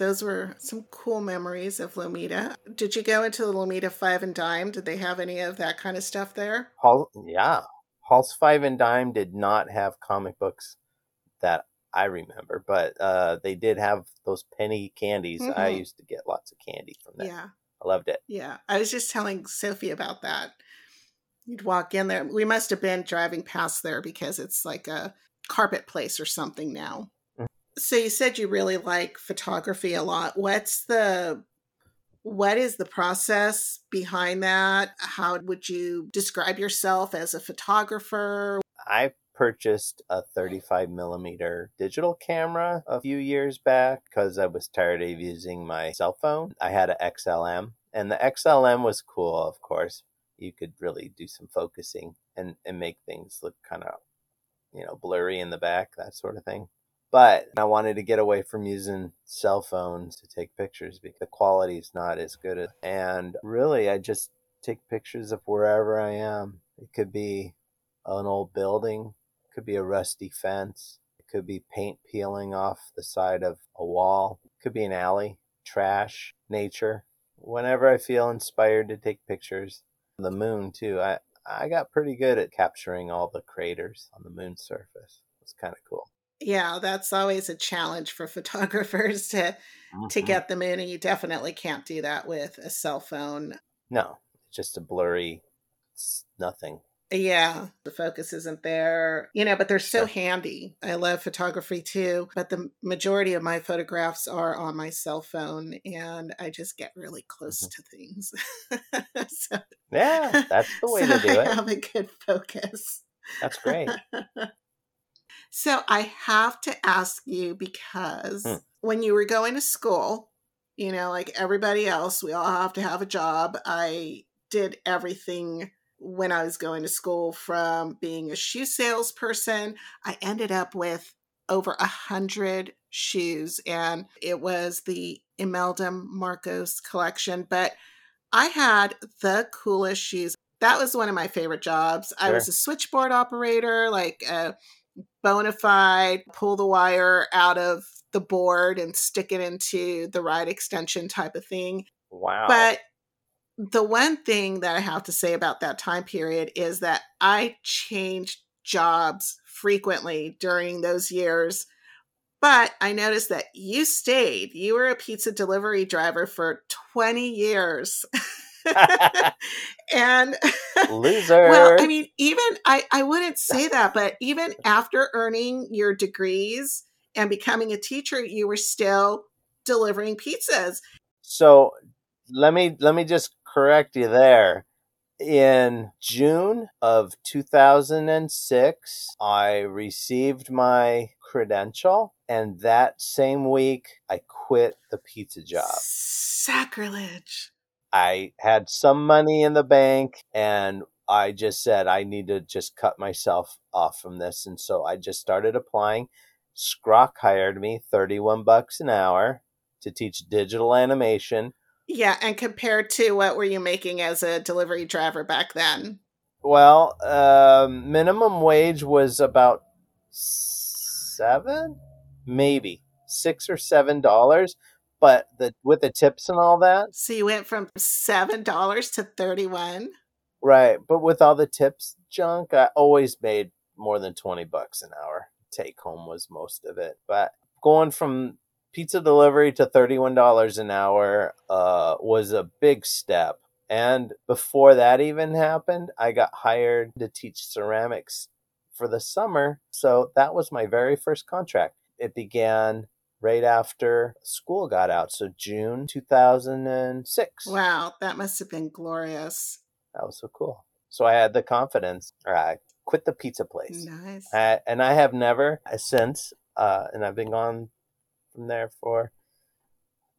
Those were some cool memories of Lomita. Did you go into the Lomita Five and Dime? Did they have any of that kind of stuff there? Hall, yeah. Hall's Five and Dime did not have comic books that I remember, but uh, they did have those penny candies. Mm-hmm. I used to get lots of candy from that. Yeah. I loved it. Yeah. I was just telling Sophie about that. You'd walk in there. We must have been driving past there because it's like a carpet place or something now. So you said you really like photography a lot. What's the what is the process behind that? How would you describe yourself as a photographer? I purchased a 35 millimeter digital camera a few years back because I was tired of using my cell phone. I had an XLM, and the XLM was cool, of course. You could really do some focusing and, and make things look kind of, you know, blurry in the back, that sort of thing. But I wanted to get away from using cell phones to take pictures because the quality is not as good. and really, I just take pictures of wherever I am. It could be an old building, it could be a rusty fence. It could be paint peeling off the side of a wall. It could be an alley, trash, nature. Whenever I feel inspired to take pictures, the moon too. I I got pretty good at capturing all the craters on the moon's surface. It's kind of cool. Yeah, that's always a challenge for photographers to mm-hmm. to get the moon, and you definitely can't do that with a cell phone. No, it's just a blurry nothing. Yeah, the focus isn't there, you know, but they're so handy. I love photography too, but the majority of my photographs are on my cell phone and I just get really close mm-hmm. to things. [laughs] so, yeah, that's the way so to do I it. have a good focus. That's great. [laughs] so I have to ask you because hmm. when you were going to school, you know, like everybody else, we all have to have a job. I did everything when I was going to school from being a shoe salesperson. I ended up with over a hundred shoes, and it was the Imelda Marcos collection. But I had the coolest shoes. That was one of my favorite jobs. Sure. I was a switchboard operator, like a bona fide pull the wire out of the board and stick it into the ride extension type of thing. Wow. But the one thing that I have to say about that time period is that I changed jobs frequently during those years. But I noticed that you stayed. You were a pizza delivery driver for 20 years. [laughs] [laughs] and loser. [laughs] well, I mean, even I, I wouldn't say that, but even after earning your degrees and becoming a teacher, you were still delivering pizzas. So let me let me just correct you there. In June of 2006, I received my credential, and that same week, I quit the pizza job. Sacrilege. I had some money in the bank, and I just said I need to just cut myself off from this. And so I just started applying. SCROC hired me 31 bucks an hour to teach digital animation yeah, and compared to what were you making as a delivery driver back then? Well, um, minimum wage was about seven, maybe six or seven dollars, but the with the tips and all that, So you went from seven dollars to thirty-one. right? But with all the tips junk, I always made more than twenty bucks an hour. Take home was most of it, but going from pizza delivery to thirty-one dollars an hour uh, was a big step. And before that even happened, I got hired to teach ceramics for the summer. So that was my very first contract. It began right after school got out. So June 2006. Wow, that must have been glorious. That was so cool. So I had the confidence. Or I quit the pizza place. Nice. I, and I have never uh, since, uh, and I've been gone from there for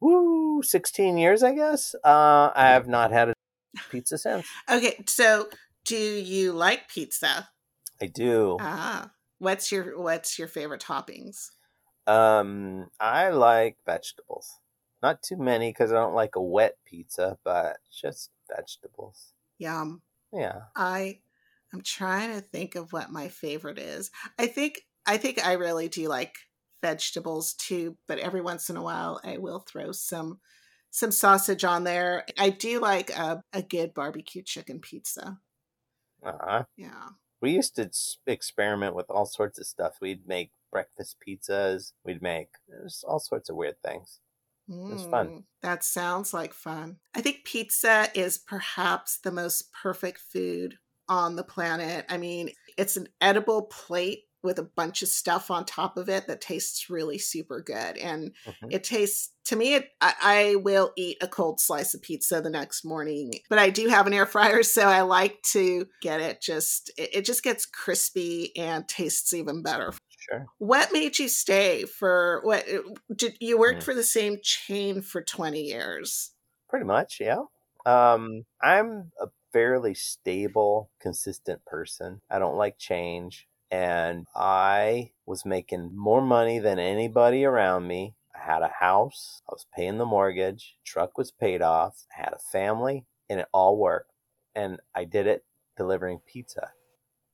woo 16 years, I guess. Uh, I have not had a [laughs] pizza since. Okay, so do you like pizza? I do. Ah, what's your what's your favorite toppings? Um, I like vegetables. Not too many because I don't like a wet pizza, but just vegetables. Yum. Yeah. I I'm trying to think of what my favorite is. I think I think I really do like vegetables too, but every once in a while I will throw some some sausage on there. I do like a, a good barbecue chicken pizza. Uh-huh. Yeah. We used to experiment with all sorts of stuff. We'd make breakfast pizzas. We'd make there's all sorts of weird things. It was fun. Mm, That sounds like fun. I think pizza is perhaps the most perfect food on the planet. I mean, it's an edible plate with a bunch of stuff on top of it that tastes really super good. And Mhm. it tastes, to me, it, I, I will eat a cold slice of pizza the next morning. But I do have an air fryer, [laughs] so I like to get it just, it, it just gets crispy and tastes even better. Sure. What made you stay for what did you worked Mm. for the same chain for 20 years? Pretty much, yeah. Um, I'm a fairly stable, consistent person. I don't like change. And I was making more money than anybody around me. I had a house, I was paying the mortgage, truck was paid off, I had a family, and it all worked. And I did it delivering pizza.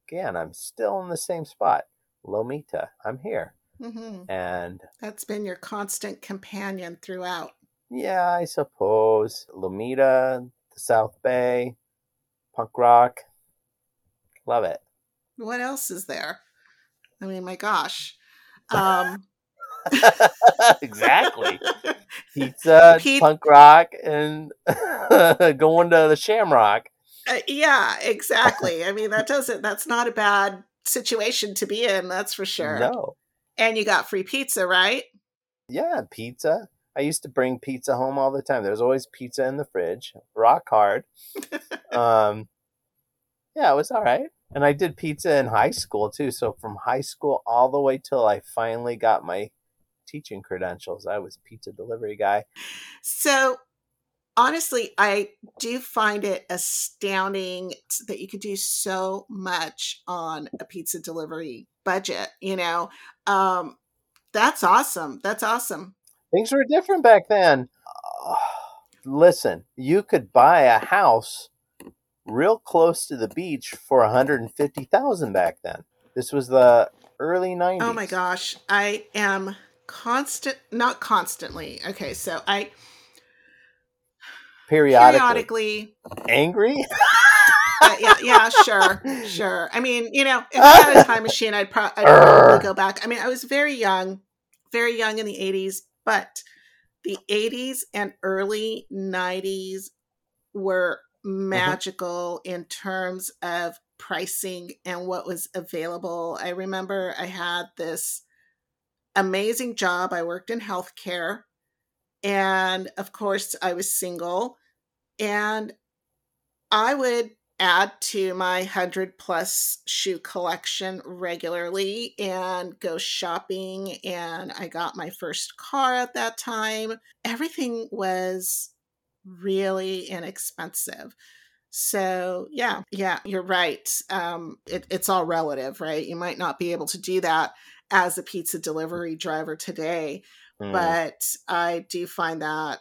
Again, I'm still in the same spot. Lomita, I'm here. hmm And That's been your constant companion throughout. Yeah, I suppose. Lomita, the South Bay, punk rock. Love it. What else is there? I mean, my gosh. Um, [laughs] exactly. [laughs] Pizza, Pe- punk rock, and [laughs] going to the Shamrock. uh, yeah, exactly. I mean, that doesn't, that's not a bad situation to be in, that's for sure. No. And you got free pizza, right? Yeah, pizza. I used to bring pizza home all the time. There's always pizza in the fridge. Rock hard. um, yeah, it was all right. And I did pizza in high school too. So from high school all the way till I finally got my teaching credentials, I was pizza delivery guy. So, honestly, I do find it astounding that you could do so much on a pizza delivery budget. You know, um, that's awesome. That's awesome. Things were different back then. Uh, listen, you could buy a house real close to the beach for 150,000 back then. This was the early 90s. Oh my gosh, I am constant, not constantly. Okay, so I Periodically. periodically Angry? [laughs] Uh, yeah, yeah, sure, sure. I mean, you know, if I had a time machine, I'd, pro- I'd probably go back. I mean, I was very young, very young in the 80s, but the 80s and early 90s were Uh-huh. magical in terms of pricing and what was available. I remember I had this amazing job. I worked in healthcare. And of course, I was single. And I would add to my 100 plus shoe collection regularly and go shopping. And I got my first car at that time. Everything was really inexpensive. So, yeah, yeah, you're right. Um, it, it's all relative, right? You might not be able to do that as a pizza delivery driver today, Mm. but I do find that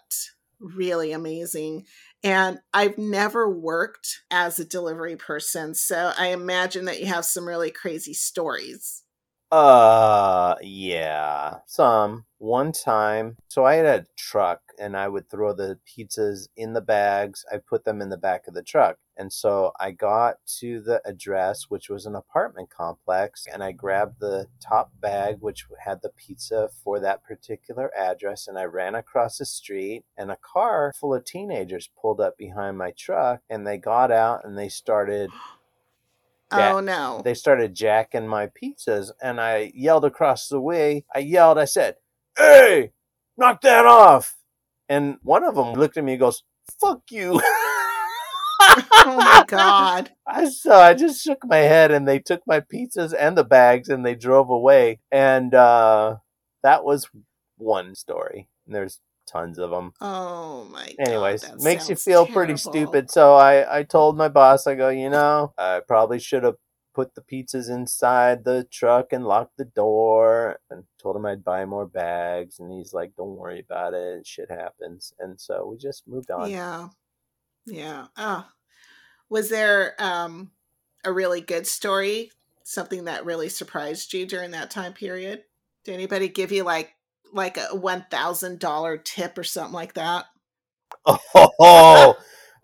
really amazing. And I've never worked as a delivery person, so I imagine that you have some really crazy stories. Uh, yeah, some. One time, so I had a truck and I would throw the pizzas in the bags. I put them in the back of the truck. And so I got to the address, which was an apartment complex, and I grabbed the top bag, which had the pizza for that particular address. And I ran across the street, and a car full of teenagers pulled up behind my truck, and they got out and they started Ja- oh no. They started jacking my pizzas, and I yelled across the way. I yelled, I said, Hey, knock that off. And one of them looked at me and goes, Fuck you. oh my god. [laughs] I saw I just shook my head and they took my pizzas and the bags and they drove away. And uh that was one story. And there's tons of them. Oh my Anyways, God, makes you feel pretty stupid. So I, I told my boss, I go, you know, I probably should have put the pizzas inside the truck and locked the door and told him I'd buy more bags. And he's like, don't worry about it. Shit happens. And so we just moved on. Yeah. Yeah. Oh. Was there um a really good story? Something that really surprised you during that time period? Did anybody give you like like a one thousand dollar tip or something like that? Oh,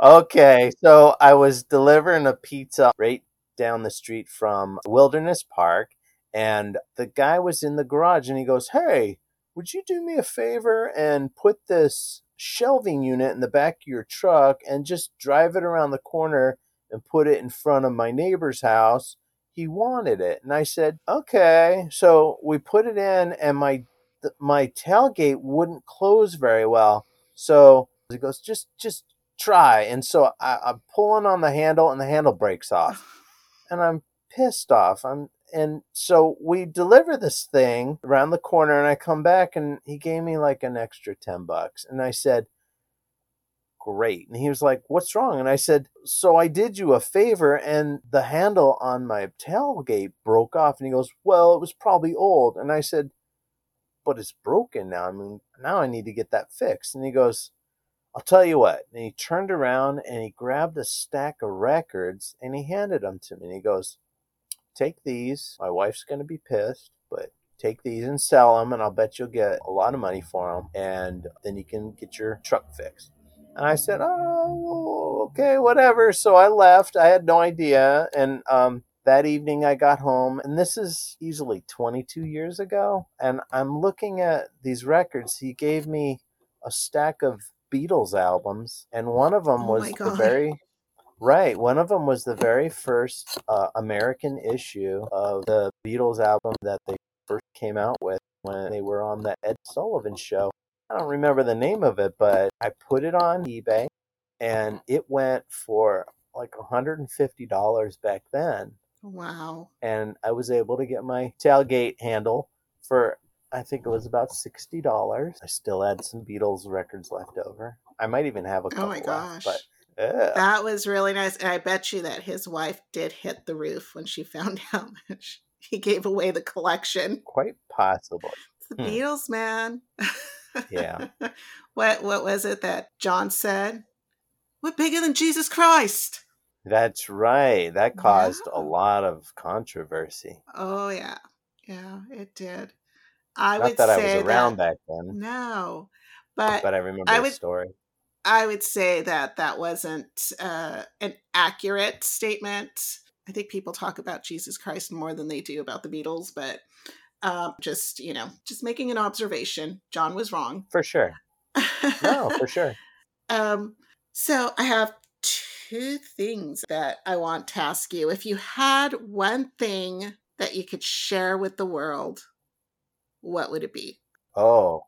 okay. So I was delivering a pizza right down the street from Wilderness Park, and the guy was in the garage and he goes, Hey, would you do me a favor and put this shelving unit in the back of your truck and just drive it around the corner and put it in front of my neighbor's house? He wanted it. And I said, Okay. So we put it in, and my my tailgate wouldn't close very well. So he goes, just just try. And so I, I'm pulling on the handle, and the handle breaks off, [sighs] and I'm pissed off. I'm and so we deliver this thing around the corner, and I come back, and he gave me like an extra ten bucks, and I said. Great. And he was like, What's wrong? And I said, So I did you a favor and the handle on my tailgate broke off. And he goes, Well, it was probably old. And I said, but it's broken now. I mean, now I need to get that fixed. And he goes, I'll tell you what. And he turned around and he grabbed a stack of records and he handed them to me. And he goes, Take these. My wife's going to be pissed, but take these and sell them, and I'll bet you'll get a lot of money for them. And then you can get your truck fixed. And I said, Oh, okay, whatever. So I left. I had no idea. And, um, that evening I got home, and this is easily 22 years ago. And I'm looking at these records. He gave me a stack of Beatles albums, and one of them Oh was the very right. One of them was the very first uh, American issue of the Beatles album that they first came out with when they were on the Ed Sullivan show. I don't remember the name of it, but I put it on eBay, and it went for like $150 back then Wow. and I was able to get my tailgate handle for I think it was about sixty dollars. I still had some Beatles records left over. I might even have a Oh couple my left, gosh. but yeah. That was really nice. And I bet you that his wife did hit the roof when she [laughs] found out he gave away the collection. quite possible. It's the Hmm. Beatles, man. Yeah. [laughs] what what was it that John said? We're bigger than Jesus Christ. That's right. That caused a lot of controversy. Oh yeah. Yeah, it did. I Not would that I say was around that back then, no. But but I remember I the would story. I would say that that wasn't uh, an accurate statement. I think people talk about Jesus Christ more than they do about the Beatles, but um, just you know, just making an observation. John was wrong. For sure. No, for sure. [laughs] um, so I have two things that I want to ask you. If you had one thing that you could share with the world, what would it be? Oh,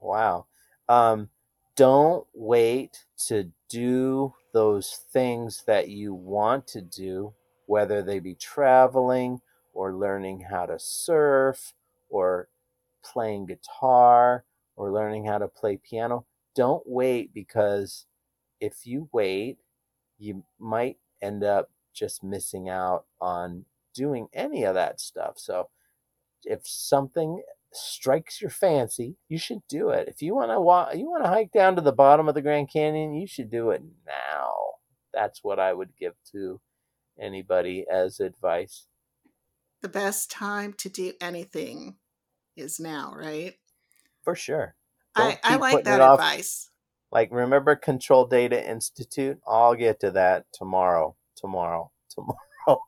wow. Um, don't wait to do those things that you want to do, whether they be traveling or learning how to surf or playing guitar or learning how to play piano. Don't wait because if you wait, you might end up just missing out on doing any of that stuff. So, if something strikes your fancy, you should do it. If you want to walk, you want to hike down to the bottom of the Grand Canyon, you should do it now. That's what I would give to anybody as advice. The best time to do anything is now, right? For sure. I, I like that advice. Like, remember Control Data Institute? I'll get to that tomorrow. Tomorrow. [laughs] Tomorrow.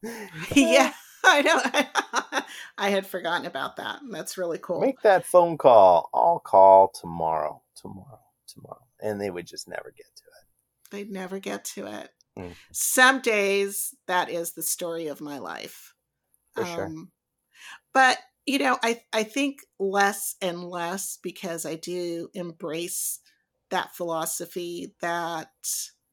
yeah, I know. [laughs] I had forgotten about that. That's really cool. Make that phone call. I'll call tomorrow. Tomorrow. Tomorrow. And they would just never get to it. They'd never get to it. Mm. Some days that is the story of my life. For sure. Um, but you know, I I think less and less because I do embrace that philosophy that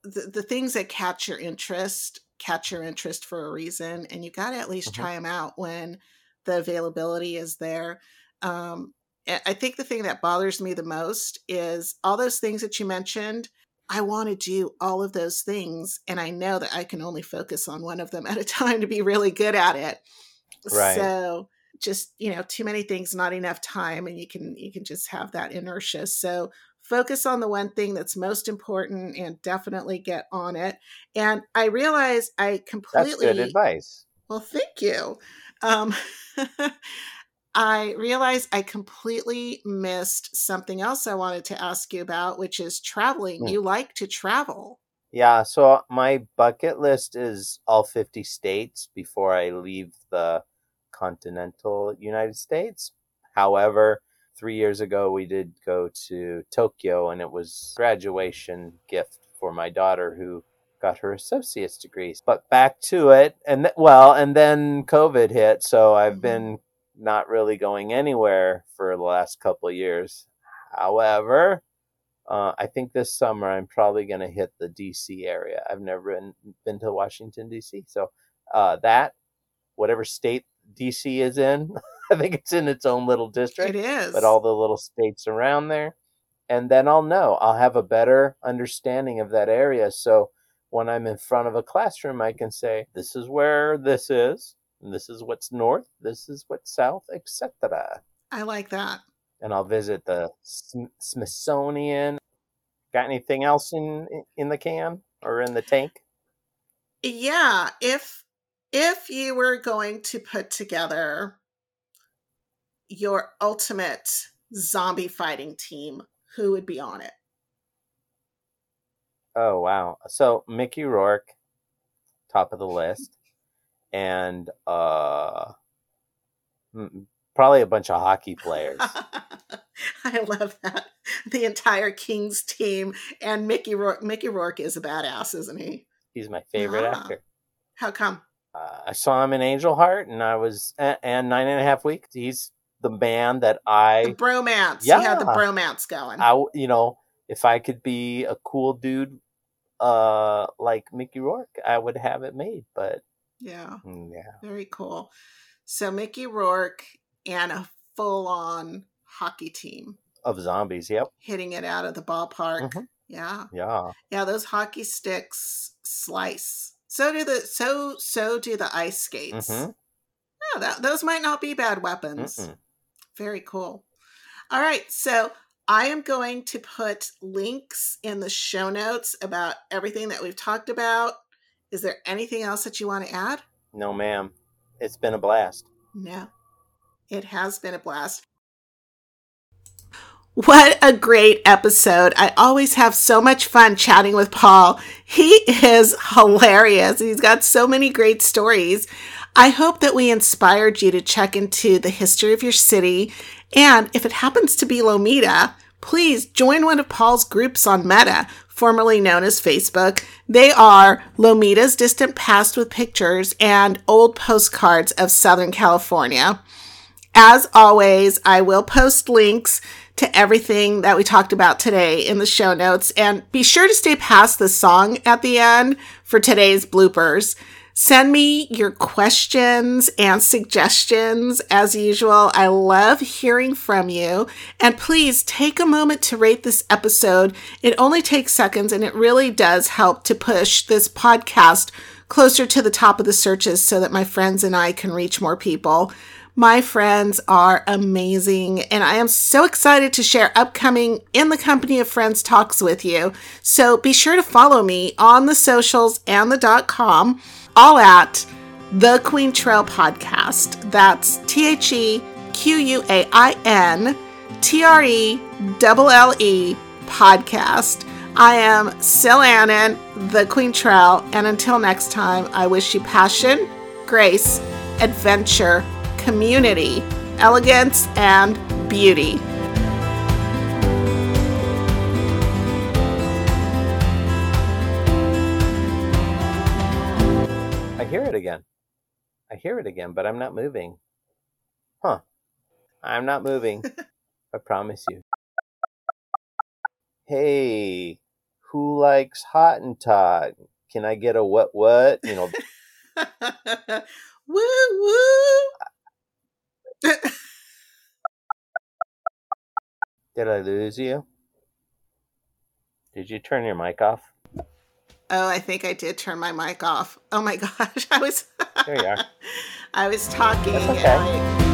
the, the things that catch your interest catch your interest for a reason and you got to at least Mhm. try them out when the availability is there um, I I think the thing that bothers me the most is all those things that you mentioned. I want to do all of those things, and I know that I can only focus on one of them at a time to be really good at it. Right. So, just you know, too many things, not enough time, and you can you can just have that inertia. So, focus on the one thing that's most important, and definitely get on it. And I realize I completely that's good advice. well, thank you. Um, [laughs] I realize I completely missed something else I wanted to ask you about, which is traveling. Hmm. You like to travel. Yeah, so my bucket list is all 50 states before I leave the continental United States. However, three years ago we did go to Tokyo and it was graduation gift for my daughter who got her associate's degree. But back to it, and th- well, and then COVID hit, so I've Mhm. been not really going anywhere for the last couple of years. However, uh, I think this summer I'm probably going to hit the DC area. I've never been, been to Washington DC, so uh, that whatever state DC is in, [laughs] I think it's in its own little district It is. but all the little states around there. And then I'll know. I'll have a better understanding of that area. So when I'm in front of a classroom, I can say, this is where this is, and this is what's north, this is what's south, etc. I like that. And I'll visit the Smithsonian. Got anything else in in the can or in the tank? Yeah, if if you were going to put together your ultimate zombie fighting team, who would be on it? Oh wow! So Mickey Rourke, top of the [laughs] list, and uh, probably a bunch of hockey players. [laughs] I love that. The entire Kings team and Mickey Rourke. Mickey Rourke is a badass, isn't he? He's my favorite Ah. actor. How come? Uh, I saw him in Angel Heart, and I was and, Nine and a Half Weeks. He's the man that I The bromance. You had the bromance going. I, you know, if I could be a cool dude, uh, like Mickey Rourke, I would have it made. But yeah, mm, yeah, very cool. So Mickey Rourke and a full-on hockey team of zombies. Yep. hitting it out of the ballpark. Mhm. Yeah, Yeah. yeah. Those hockey sticks slice. So do the so so do the ice skates. Mhm. Yeah, that, those might not be bad weapons. Mm-mm. Very cool. All right, so I am going to put links in the show notes about everything that we've talked about. Is there anything else that you want to add? No, ma'am. It's been a blast. No. It has been a blast. What a great episode. I always have so much fun chatting with Paul. He is hilarious. He's got so many great stories. I hope that we inspired you to check into the history of your city. And if it happens to be Lomita, please join one of Paul's groups on Meta, formerly known as Facebook. They are Lomita's Distant Past with pictures and old postcards of Southern California. As always, I will post links to everything that we talked about today in the show notes. And be sure to stay past the song at the end for today's bloopers. Send me your questions and suggestions as usual. I love hearing from you. And please take a moment to rate this episode. It only takes seconds and it really does help to push this podcast closer to the top of the searches so that my friends and I can reach more people. My friends are amazing, and I am so excited to share upcoming In the Company of Friends talks with you. So be sure to follow me on the socials and the dot com, all at the Quaintrelle Podcast. That's T H E Q U A I N T R E L L E Podcast. I am Sil Annan, the Quaintrelle, and until next time, I wish you passion, grace, adventure, community, elegance, and beauty. I hear it again. I hear it again, but I'm not moving. Huh. I'm not moving. [laughs] I promise you. Hey, who likes Hot & Tot? Can I get a what what? You know, [laughs] woo woo. [laughs] did I lose you? Did you turn your mic off? Oh, I think I did turn my mic off. Oh my [laughs] gosh, I was There you are. [laughs] I was talking That's okay.